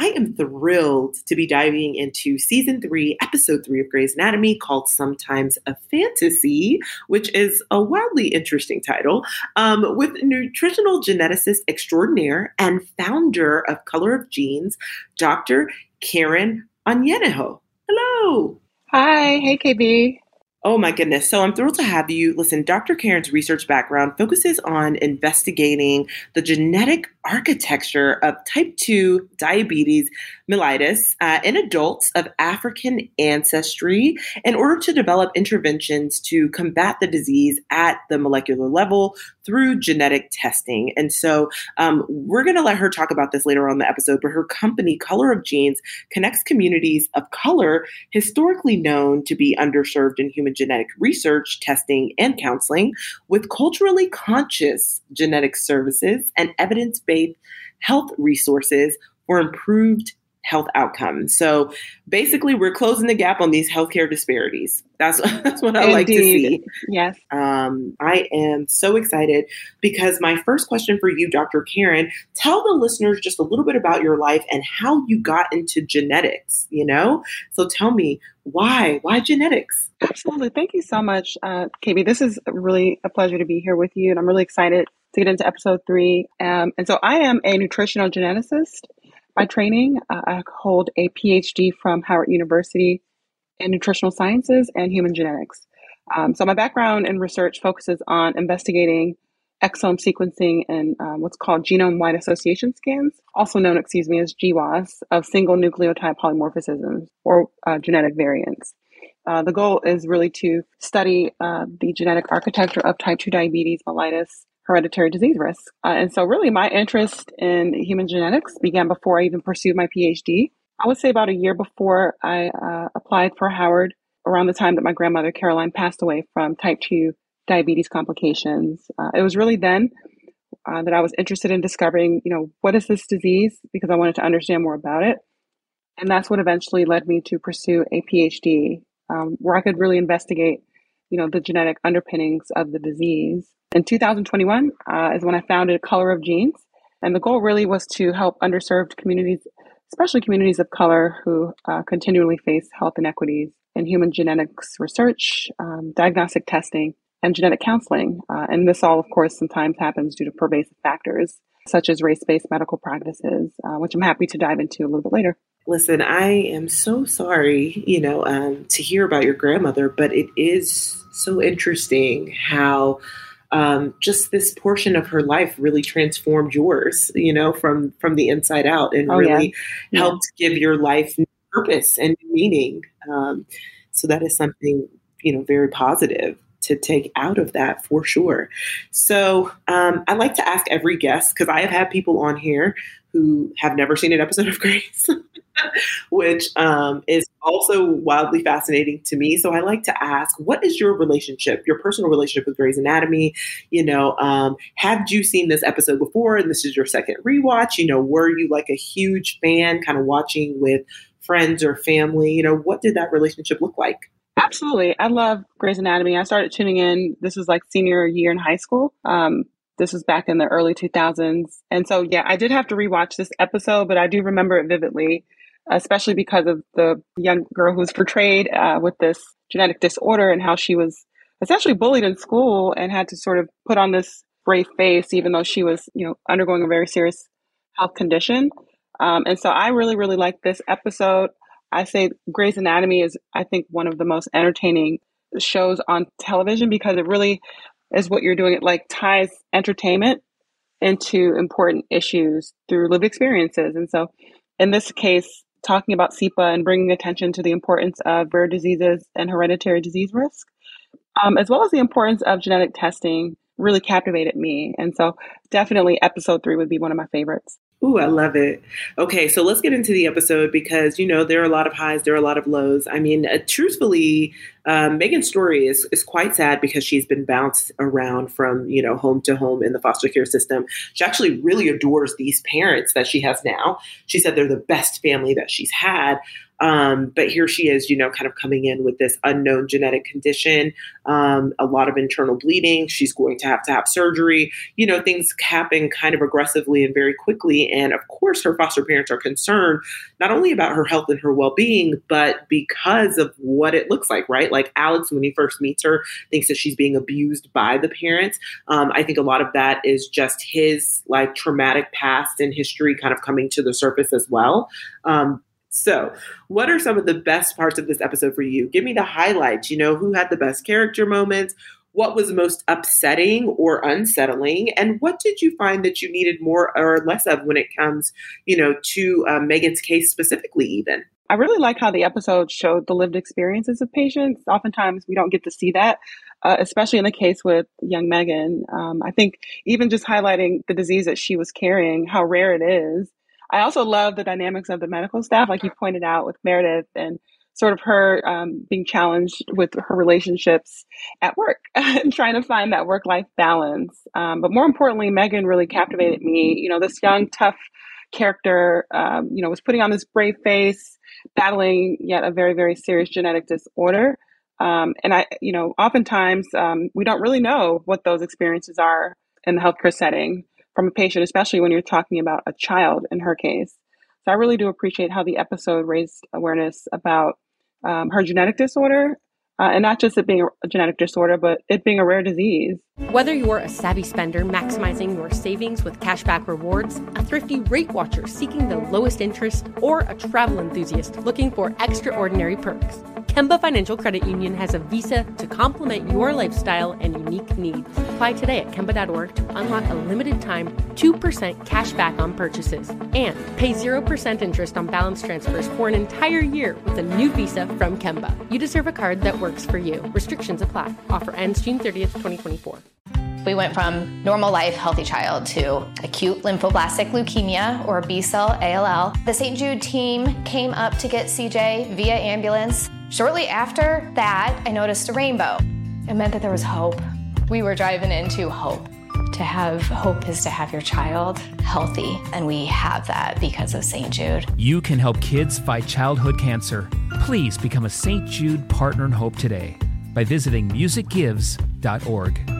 Speaker 1: I am thrilled to be diving into season three, episode three of Grey's Anatomy called Sometimes a Fantasy, which is a wildly interesting title, um, with nutritional geneticist extraordinaire and founder of Color of Genes, Dr. Karyn Onyeneho. Hello.
Speaker 4: Hi. Hey, Kay-B.
Speaker 1: Oh my goodness. So I'm thrilled to have you. Listen, Dr. Karyn's research background focuses on investigating the genetic architecture of type 2 diabetes mellitus uh, in adults of African ancestry in order to develop interventions to combat the disease at the molecular level through genetic testing. And so um, we're going to let her talk about this later on the episode, but her company, Color of Genes, connects communities of color historically known to be underserved in human genetic research, testing, and counseling with culturally conscious genetic services and evidence based health resources for improved health outcomes. So basically, we're closing the gap on these healthcare disparities. That's *laughs* that's what I
Speaker 4: Indeed.
Speaker 1: like to see.
Speaker 4: Yes.
Speaker 1: Um, I am so excited because my first question for you, Dr. Karyn, tell the listeners just a little bit about your life and how you got into genetics. You know, so tell me why? Why genetics?
Speaker 4: Absolutely. Thank you so much, uh, Kay-B. This is really a pleasure to be here with you, and I'm really excited to get into episode three. Um, and so, I am a nutritional geneticist by training. Uh, I hold a PhD from Howard University in nutritional sciences and human genetics. Um, so, my background in research focuses on investigating exome sequencing and um, what's called genome wide association scans, also known, excuse me, as GWAS, of single nucleotide polymorphisms or uh, genetic variants. Uh, the goal is really to study uh, the genetic architecture of type 2 diabetes mellitus hereditary disease risk. Uh, and so, really, my interest in human genetics began before I even pursued my PhD. I would say about a year before I uh, applied for Howard, around the time that my grandmother Caroline passed away from type 2 diabetes complications. Uh, it was really then uh, that I was interested in discovering, you know, what is this disease because I wanted to understand more about it. And that's what eventually led me to pursue a PhD um, where I could really investigate, you know, the genetic underpinnings of the disease. In 2021 uh, is when I founded Color of Genes. And the goal really was to help underserved communities, especially communities of color who uh, continually face health inequities in human genetics research, um, diagnostic testing, and genetic counseling. Uh, and this all, of course, sometimes happens due to pervasive factors such as race based medical practices, uh, which I'm happy to dive into a little bit later.
Speaker 1: Listen, I am so sorry, you know, um, to hear about your grandmother, but it is so interesting how um, just this portion of her life really transformed yours, you know, from from the inside out, and
Speaker 4: Oh,
Speaker 1: really
Speaker 4: yeah.
Speaker 1: helped give your life purpose and meaning. Um, so that is something, you know, very positive to take out of that for sure. So um, I like to ask every guest because I have had people on here who have never seen an episode of Grey's. *laughs* which um, is also wildly fascinating to me. So I like to ask, what is your relationship, your personal relationship with Grey's Anatomy? You know, um, have you seen this episode before and this is your second rewatch? You know, were you like a huge fan, kind of watching with friends or family? You know, what did that relationship look like?
Speaker 4: Absolutely. I love Grey's Anatomy. I started tuning in, this was like senior year in high school. Um, this was back in the early 2000s. And so, yeah, I did have to rewatch this episode, but I do remember it vividly, especially because of the young girl who was portrayed uh, with this genetic disorder and how she was essentially bullied in school and had to sort of put on this brave face, even though she was, you know, undergoing a very serious health condition. Um, and so I really, really like this episode. I say Grey's Anatomy is, I think, one of the most entertaining shows on television because it really is what you're doing. It like ties entertainment into important issues through lived experiences. And so, in this case, talking about CIPA and bringing attention to the importance of rare diseases and hereditary disease risk, um, as well as the importance of genetic testing, really captivated me. And so, definitely, episode three would be one of my favorites.
Speaker 1: Ooh, I love it. Okay, so let's get into the episode because you know there are a lot of highs, there are a lot of lows. I mean, uh, truthfully, um, Megan's story is is quite sad because she's been bounced around from you know home to home in the foster care system. She actually really adores these parents that she has now. She said they're the best family that she's had. Um, but here she is, you know, kind of coming in with this unknown genetic condition, um, a lot of internal bleeding. She's going to have to have surgery. You know, things happen kind of aggressively and very quickly. And of course, her foster parents are concerned not only about her health and her well being, but because of what it looks like, right? Like Alex, when he first meets her, thinks that she's being abused by the parents. Um, I think a lot of that is just his like traumatic past and history kind of coming to the surface as well. Um, so, what are some of the best parts of this episode for you? Give me the highlights. You know, who had the best character moments? What was most upsetting or unsettling? And what did you find that you needed more or less of when it comes, you know, to uh, Megan's case specifically, even?
Speaker 4: I really like how the episode showed the lived experiences of patients. Oftentimes, we don't get to see that, uh, especially in the case with young Megan. Um, I think even just highlighting the disease that she was carrying, how rare it is, I also love the dynamics of the medical staff, like you pointed out with Meredith and sort of her um, being challenged with her relationships at work *laughs* and trying to find that work life balance. Um, but more importantly, Megan really captivated me. You know, this young, tough character, um, you know, was putting on this brave face, battling yet a very, very serious genetic disorder. Um, and I, you know, oftentimes um, we don't really know what those experiences are in the healthcare setting from a patient, especially when you're talking about a child in her case. So I really do appreciate how the episode raised awareness about um, her genetic disorder uh, and not just it being a genetic disorder, but it being a rare disease.
Speaker 5: Whether you're a savvy spender maximizing your savings with cashback rewards, a thrifty rate watcher seeking the lowest interest, or a travel enthusiast looking for extraordinary perks, Kemba Financial Credit Union has a visa to complement your lifestyle and unique needs. Apply today at Kemba.org to unlock a limited time 2% cash back on purchases and pay 0% interest on balance transfers for an entire year with a new visa from Kemba. You deserve a card that works for you. Restrictions apply. Offer ends June 30th, 2024.
Speaker 6: We went from normal life, healthy child to acute lymphoblastic leukemia or B cell ALL. The St. Jude team came up to get CJ via ambulance. Shortly after that, I noticed a rainbow. It meant that there was hope. We were driving into hope. To have hope is to have your child healthy, and we have that because of St. Jude.
Speaker 7: You can help kids fight childhood cancer. Please become a St. Jude Partner in Hope today by visiting musicgives.org.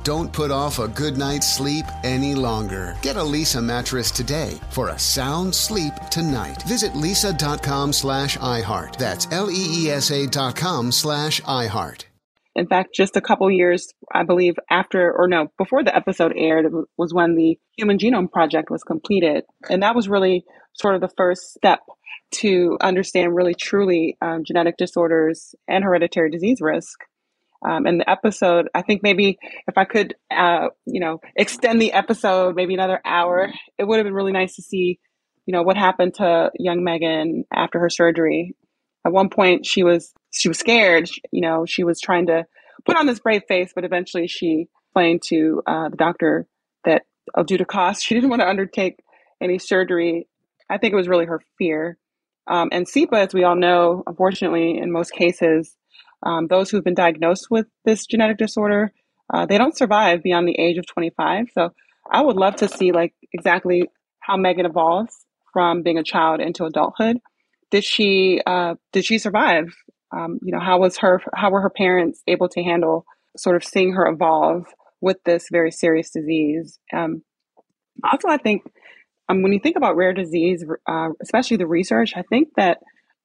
Speaker 8: Don't put off a good night's sleep any longer. Get a Leesa mattress today for a sound sleep tonight. Visit leesa.com slash iHeart. That's L-E-E-S-A dot com slash iHeart.
Speaker 4: In fact, just a couple years, I believe, after or no, before the episode aired, was when the Human Genome Project was completed. And that was really sort of the first step to understand really truly um, genetic disorders and hereditary disease risk. Um, and the episode, I think maybe if I could, uh, you know, extend the episode maybe another hour, it would have been really nice to see, you know, what happened to young Megan after her surgery. At one point, she was she was scared. You know, she was trying to put on this brave face, but eventually she explained to uh, the doctor that oh, due to cost, *laughs* she didn't want to undertake any surgery. I think it was really her fear. Um, and CIPA, as we all know, unfortunately, in most cases, um, those who've been diagnosed with this genetic disorder, uh, they don't survive beyond the age of 25. So I would love to see like exactly how Megan evolves from being a child into adulthood. Did she uh, did she survive? Um, you know, how was her how were her parents able to handle sort of seeing her evolve with this very serious disease? Um, also, I think um, when you think about rare disease, uh, especially the research, I think that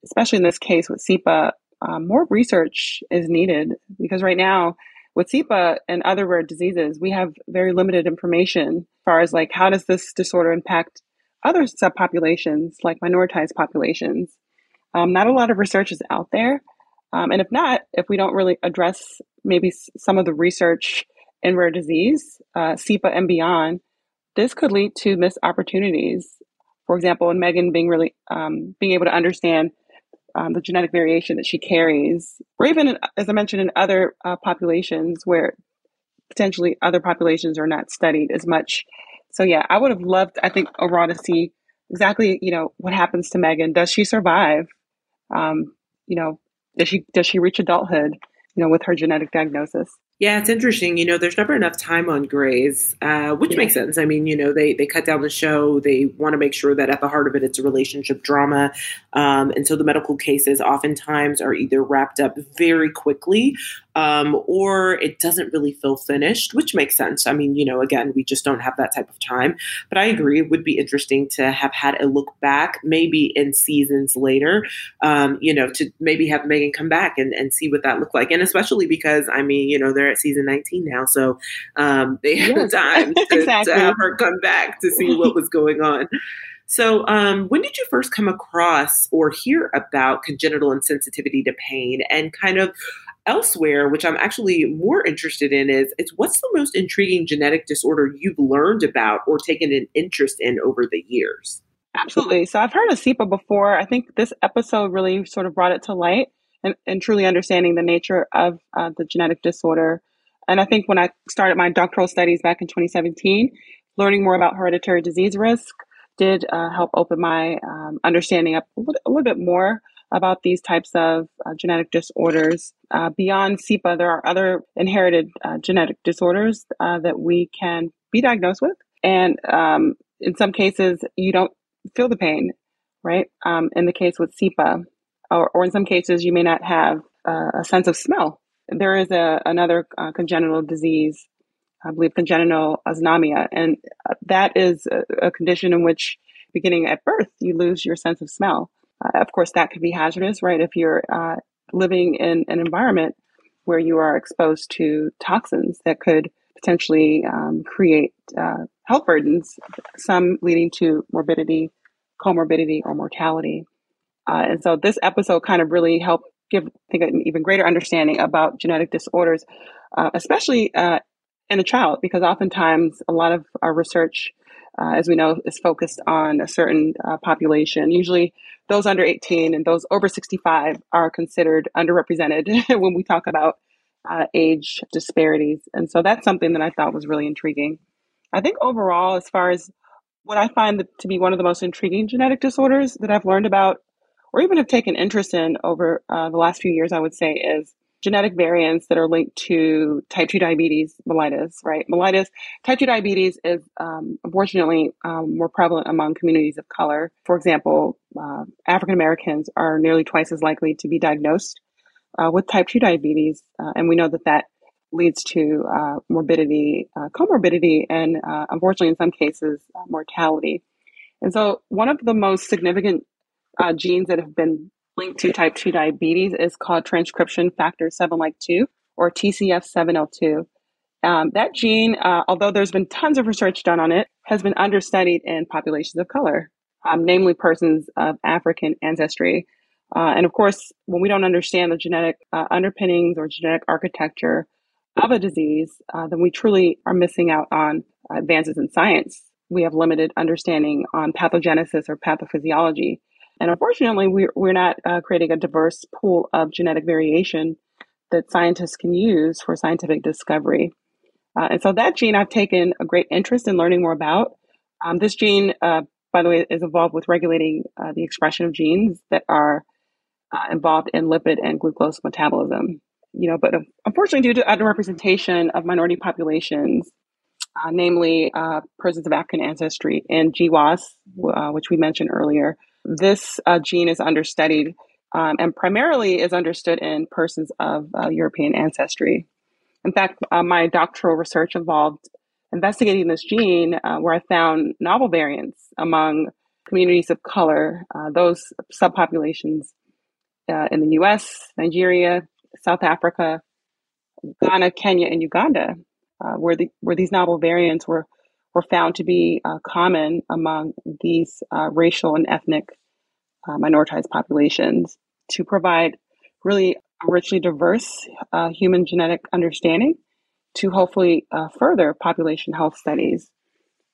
Speaker 4: especially in this case with CIPA, uh, more research is needed because right now with CIPA and other rare diseases, we have very limited information as far as like how does this disorder impact other subpopulations like minoritized populations. Um, not a lot of research is out there. Um, and if not, if we don't really address maybe some of the research in rare disease, uh, CIPA and beyond, this could lead to missed opportunities. For example, in Megan being really um, being able to understand um, the genetic variation that she carries, or even as I mentioned in other uh, populations where potentially other populations are not studied as much. So yeah, I would have loved, I think, overall to see exactly, you know, what happens to Megan. Does she survive? Um, you know, does she does she reach adulthood? You know, with her genetic diagnosis.
Speaker 1: Yeah, it's interesting. You know, there's never enough time on Grey's, uh, which yeah. makes sense. I mean, you know, they they cut down the show. They want to make sure that at the heart of it, it's a relationship drama, um, and so the medical cases oftentimes are either wrapped up very quickly um, or it doesn't really feel finished, which makes sense. I mean, you know, again, we just don't have that type of time. But I agree, it would be interesting to have had a look back, maybe in seasons later, um, you know, to maybe have Megan come back and, and see what that looked like. And especially because, I mean, you know, they're at season 19 now. So um, they have yes. the *laughs* time to, exactly. to have her come back to see what was going on. So, um, when did you first come across or hear about congenital insensitivity to pain and kind of elsewhere, which I'm actually more interested in, is, it's what's the most intriguing genetic disorder you've learned about or taken an interest in over the years?
Speaker 4: Absolutely. So I've heard of CIPA before. I think this episode really sort of brought it to light and, and truly understanding the nature of uh, the genetic disorder. And I think when I started my doctoral studies back in 2017, learning more about hereditary disease risk did uh, help open my um, understanding up a little, a little bit more about these types of uh, genetic disorders. Uh, beyond CIPA, there are other inherited uh, genetic disorders uh, that we can be diagnosed with. And um, in some cases, you don't feel the pain, right? Um, in the case with CIPA, or, or, in some cases, you may not have uh, a sense of smell. There is a, another uh, congenital disease, I believe congenital anosmia, and that is a, a condition in which beginning at birth, you lose your sense of smell. Uh, of course, that could be hazardous, right? If you're uh, living in an environment where you are exposed to toxins that could potentially um, create uh, health burdens, some leading to morbidity, comorbidity, or mortality. Uh, and so this episode kind of really helped give, I think, an even greater understanding about genetic disorders, uh, especially uh, in a child, because oftentimes a lot of our research uh, as we know, is focused on a certain uh, population. Usually, those under 18 and those over 65 are considered underrepresented *laughs* when we talk about uh, age disparities. And so that's something that I thought was really intriguing. I think overall, as far as what I find to be one of the most intriguing genetic disorders that I've learned about, or even have taken interest in over uh, the last few years, I would say is genetic variants that are linked to type 2 diabetes mellitus, right? Mellitus, type 2 diabetes is um, unfortunately um, more prevalent among communities of color. For example, uh, African Americans are nearly twice as likely to be diagnosed uh, with type 2 diabetes. Uh, and we know that that leads to uh, morbidity, uh, comorbidity, and uh, unfortunately, in some cases, mortality. And so, one of the most significant uh, genes that have been linked to type 2 diabetes is called transcription factor 7 like 2 or TCF7L2. Um, that gene, uh, although there's been tons of research done on it, has been understudied in populations of color, um, namely persons of African ancestry. Uh, and of course, when we don't understand the genetic uh, underpinnings or genetic architecture of a disease, uh, then we truly are missing out on advances in science. We have limited understanding on pathogenesis or pathophysiology. And unfortunately, we're, we're not uh, creating a diverse pool of genetic variation that scientists can use for scientific discovery. Uh, and so that gene I've taken a great interest in learning more about. Um, this gene, uh, by the way, is involved with regulating uh, the expression of genes that are uh, involved in lipid and glucose metabolism. You know, but unfortunately, due to underrepresentation of minority populations, uh, namely uh, persons of African ancestry and GWAS, which we mentioned earlier, this gene is understudied um, and primarily is understood in persons of European ancestry. In fact, uh, my doctoral research involved investigating this gene uh, where I found novel variants among communities of color, uh, those subpopulations uh, in the US, Nigeria, South Africa, Ghana, Kenya, and Uganda, uh, where, the, where these novel variants were, were found to be uh, common among these racial and ethnic minoritized populations to provide really a richly diverse uh, human genetic understanding to hopefully uh, further population health studies.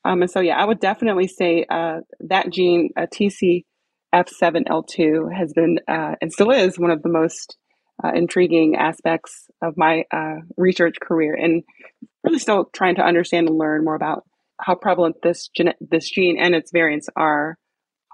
Speaker 4: Um, and so, yeah, I would definitely say uh, that gene, uh, TCF7L2, has been uh, and still is one of the most uh, intriguing aspects of my uh, research career, and really still trying to understand and learn more about how prevalent this gene, this gene and its variants are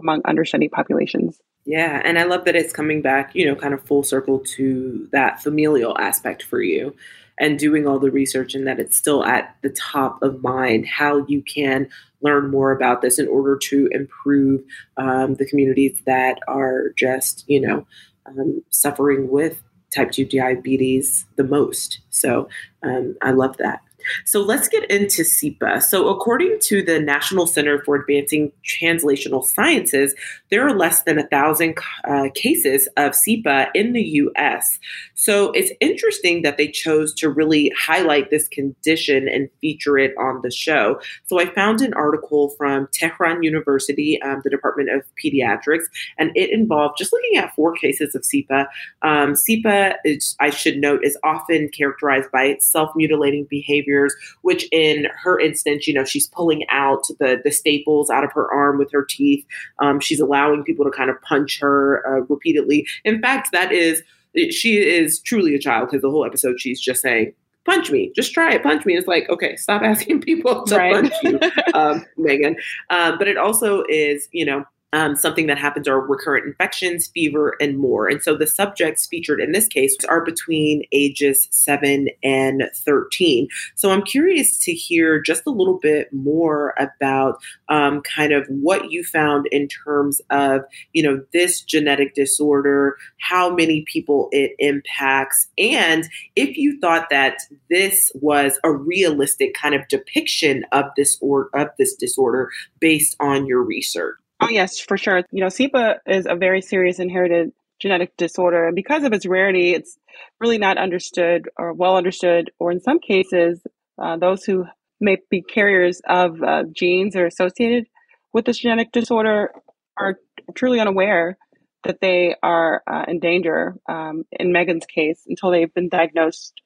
Speaker 4: among understudied populations.
Speaker 1: Yeah, and I love that it's coming back, you know, kind of full circle to that familial aspect for you and doing all the research and that it's still at the top of mind how you can learn more about this in order to improve um, the communities that are just, you know, um, suffering with type 2 diabetes the most. So um, I love that. So let's get into CIPA. So, according to the National Center for Advancing Translational Sciences, there are less than a thousand uh, cases of CIPA in the US. So, it's interesting that they chose to really highlight this condition and feature it on the show. So, I found an article from Tehran University, um, the Department of Pediatrics, and it involved just looking at four cases of CIPA. Um, CIPA, is, I should note, is often characterized by its self mutilating behavior behaviors, which in her instance, you know, she's pulling out the, the staples out of her arm with her teeth. Um, she's allowing people to kind of punch her uh, repeatedly. In fact, that is, she is truly a child because the whole episode she's just saying, punch me, just try it, punch me. It's like, okay, stop *laughs* asking people to right. punch you, *laughs* um, Megan. Um, but it also is, you know, um, something that happens are recurrent infections, fever, and more. And so the subjects featured in this case are between ages 7 and 13. So I'm curious to hear just a little bit more about um, kind of what you found in terms of, you know, this genetic disorder, how many people it impacts, and if you thought that this was a realistic kind of depiction of this or of this disorder based on your research.
Speaker 4: Oh, yes, for sure. You know, CIPA is a very serious inherited genetic disorder. And because of its rarity, it's really not understood or well understood, or in some cases, uh, those who may be carriers of uh, genes or associated with this genetic disorder are truly unaware that they are uh, in danger um, in Megan's case until they've been diagnosed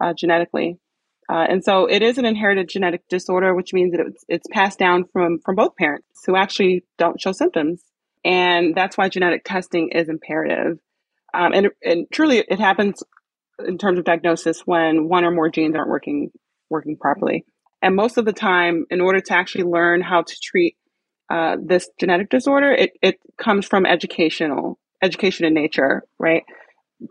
Speaker 4: uh, genetically. Uh, and so it is an inherited genetic disorder, which means that it's, it's passed down from, from both parents who actually don't show symptoms. And that's why genetic testing is imperative. Um, and, and truly, it happens in terms of diagnosis when one or more genes aren't working working properly. And most of the time, in order to actually learn how to treat uh, this genetic disorder, it, it comes from educational education in nature, right?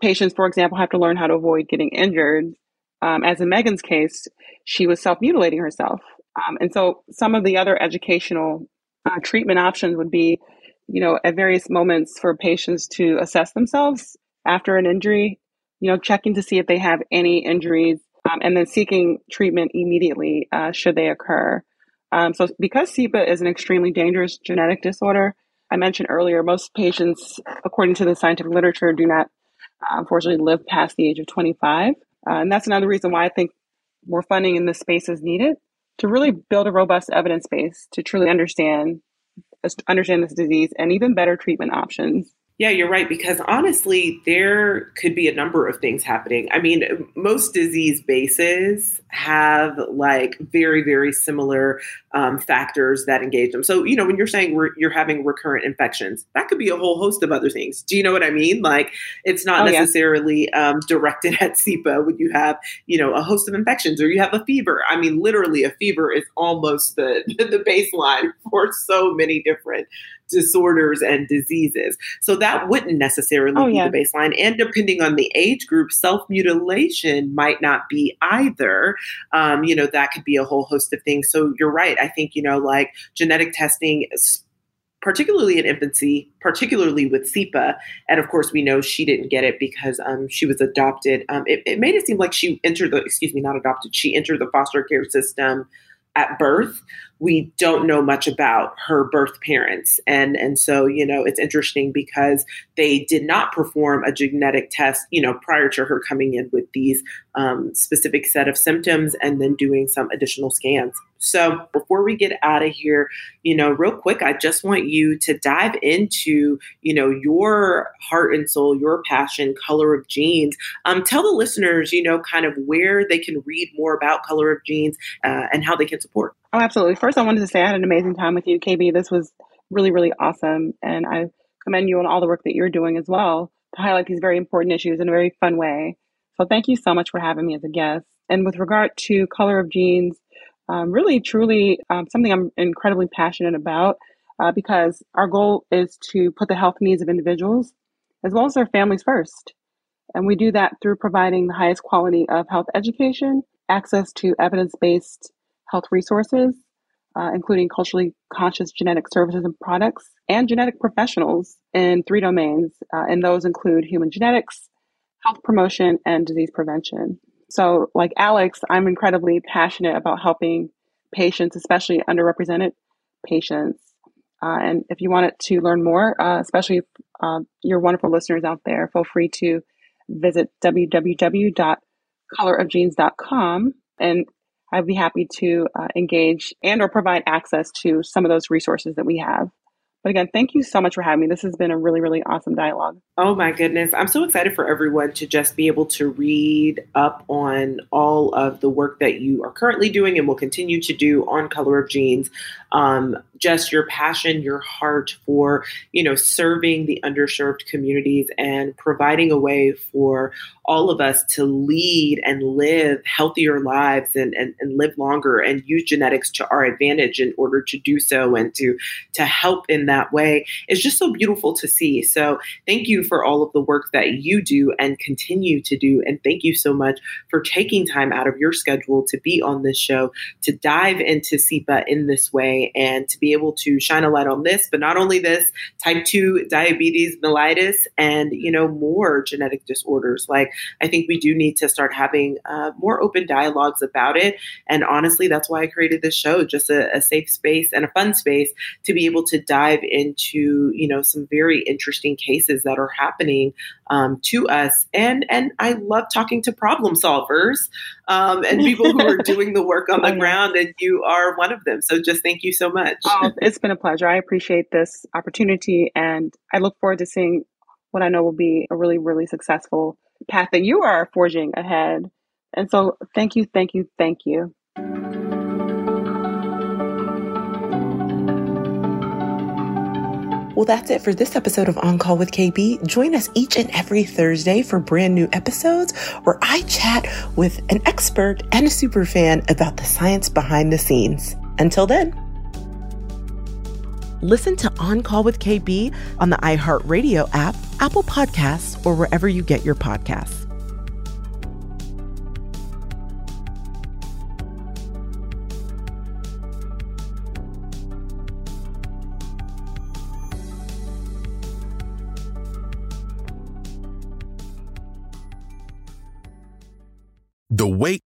Speaker 4: Patients, for example, have to learn how to avoid getting injured um, as in Megan's case, she was self mutilating herself. Um, and so some of the other educational uh, treatment options would be, you know, at various moments for patients to assess themselves after an injury, you know, checking to see if they have any injuries um, and then seeking treatment immediately uh, should they occur. Um, so, because CIPA is an extremely dangerous genetic disorder, I mentioned earlier, most patients, according to the scientific literature, do not uh, unfortunately live past the age of 25. Uh, and that's another reason why I think more funding in this space is needed to really build a robust evidence base to truly understand understand this disease and even better treatment options.
Speaker 1: Yeah, you're right. Because honestly, there could be a number of things happening. I mean, most disease bases have like very, very similar um, factors that engage them. So, you know, when you're saying re- you're having recurrent infections, that could be a whole host of other things. Do you know what I mean? Like, it's not oh, necessarily yeah. um, directed at CIPA when you have, you know, a host of infections or you have a fever. I mean, literally, a fever is almost the *laughs* the baseline for so many different disorders and diseases. So that wouldn't necessarily oh, be yeah. the baseline. And depending on the age group, self mutilation might not be either. Um, you know, that could be a whole host of things. So you're right. I think, you know, like genetic testing particularly in infancy, particularly with CIPA. And of course, we know she didn't get it because um, she was adopted. Um, it, it, made it seem like she entered the, excuse me, not adopted, she entered the foster care system at birth we don't know much about her birth parents. And and so you know it's interesting because they did not perform a genetic test you know prior to her coming in with these um, specific set of symptoms and then doing some additional scans. So before we get out of here you know real quick i just want you to dive into you know your heart and soul your passion color of genes. Um, tell the listeners you know kind of where they can read more about color of genes uh, and how they can support
Speaker 4: Oh, absolutely. First, I wanted to say I had an amazing time with you, Kay-B. This was really, really awesome. And I commend you on all the work that you're doing as well to highlight these very important issues in a very fun way. So, thank you so much for having me as a guest. And with regard to color of genes, um, really, truly um, something I'm incredibly passionate about uh, because our goal is to put the health needs of individuals as well as their families first. And we do that through providing the highest quality of health education, access to evidence based health resources, uh, including culturally conscious genetic services and products, and genetic professionals in three domains. Uh, and those include human genetics, health promotion, and disease prevention. So, like Alex, I'm incredibly passionate about helping patients, especially underrepresented patients. Uh, and if you wanted to learn more, uh, especially uh, your wonderful listeners out there, feel free to visit www.colorofgenes.com and I'd be happy to uh, engage and or provide access to some of those resources that we have. But again, thank you so much for having me. This has been a really, really awesome dialogue.
Speaker 1: Oh my goodness. I'm so excited for everyone to just be able to read up on all of the work that you are currently doing and will continue to do on Color of Genes. Um, just your passion, your heart for, you know, serving the underserved communities and providing a way for all of us to lead and live healthier lives and, and, and live longer and use genetics to our advantage in order to do so and to to help in that way is just so beautiful to see. So thank you for all of the work that you do and continue to do. And thank you so much for taking time out of your schedule to be on this show, to dive into CIPA in this way and to be able to shine a light on this, but not only this, type 2 diabetes mellitus and, you know, more genetic disorders. Like, I think we do need to start having uh, more open dialogues about it. And honestly, that's why I created this show, just a, a safe space and a fun space to be able to dive into, you know, some very interesting cases that are happening um, to us. And, and I love talking to problem solvers um, and people who are *laughs* doing the work on the ground, and you are one of them. So just thank you so much.
Speaker 4: Oh, it's been a pleasure. I appreciate this opportunity, and I look forward to seeing what I know will be a really, really successful path that you are forging ahead. And so, thank you, thank you, thank you.
Speaker 1: Well, that's it for this episode of On Call with Kay-B. Join us each and every Thursday for brand new episodes where I chat with an expert and a super fan about the science behind the scenes. Until then, listen to On Call with Kay-B on the iHeartRadio app, Apple Podcasts, or wherever you get your podcasts.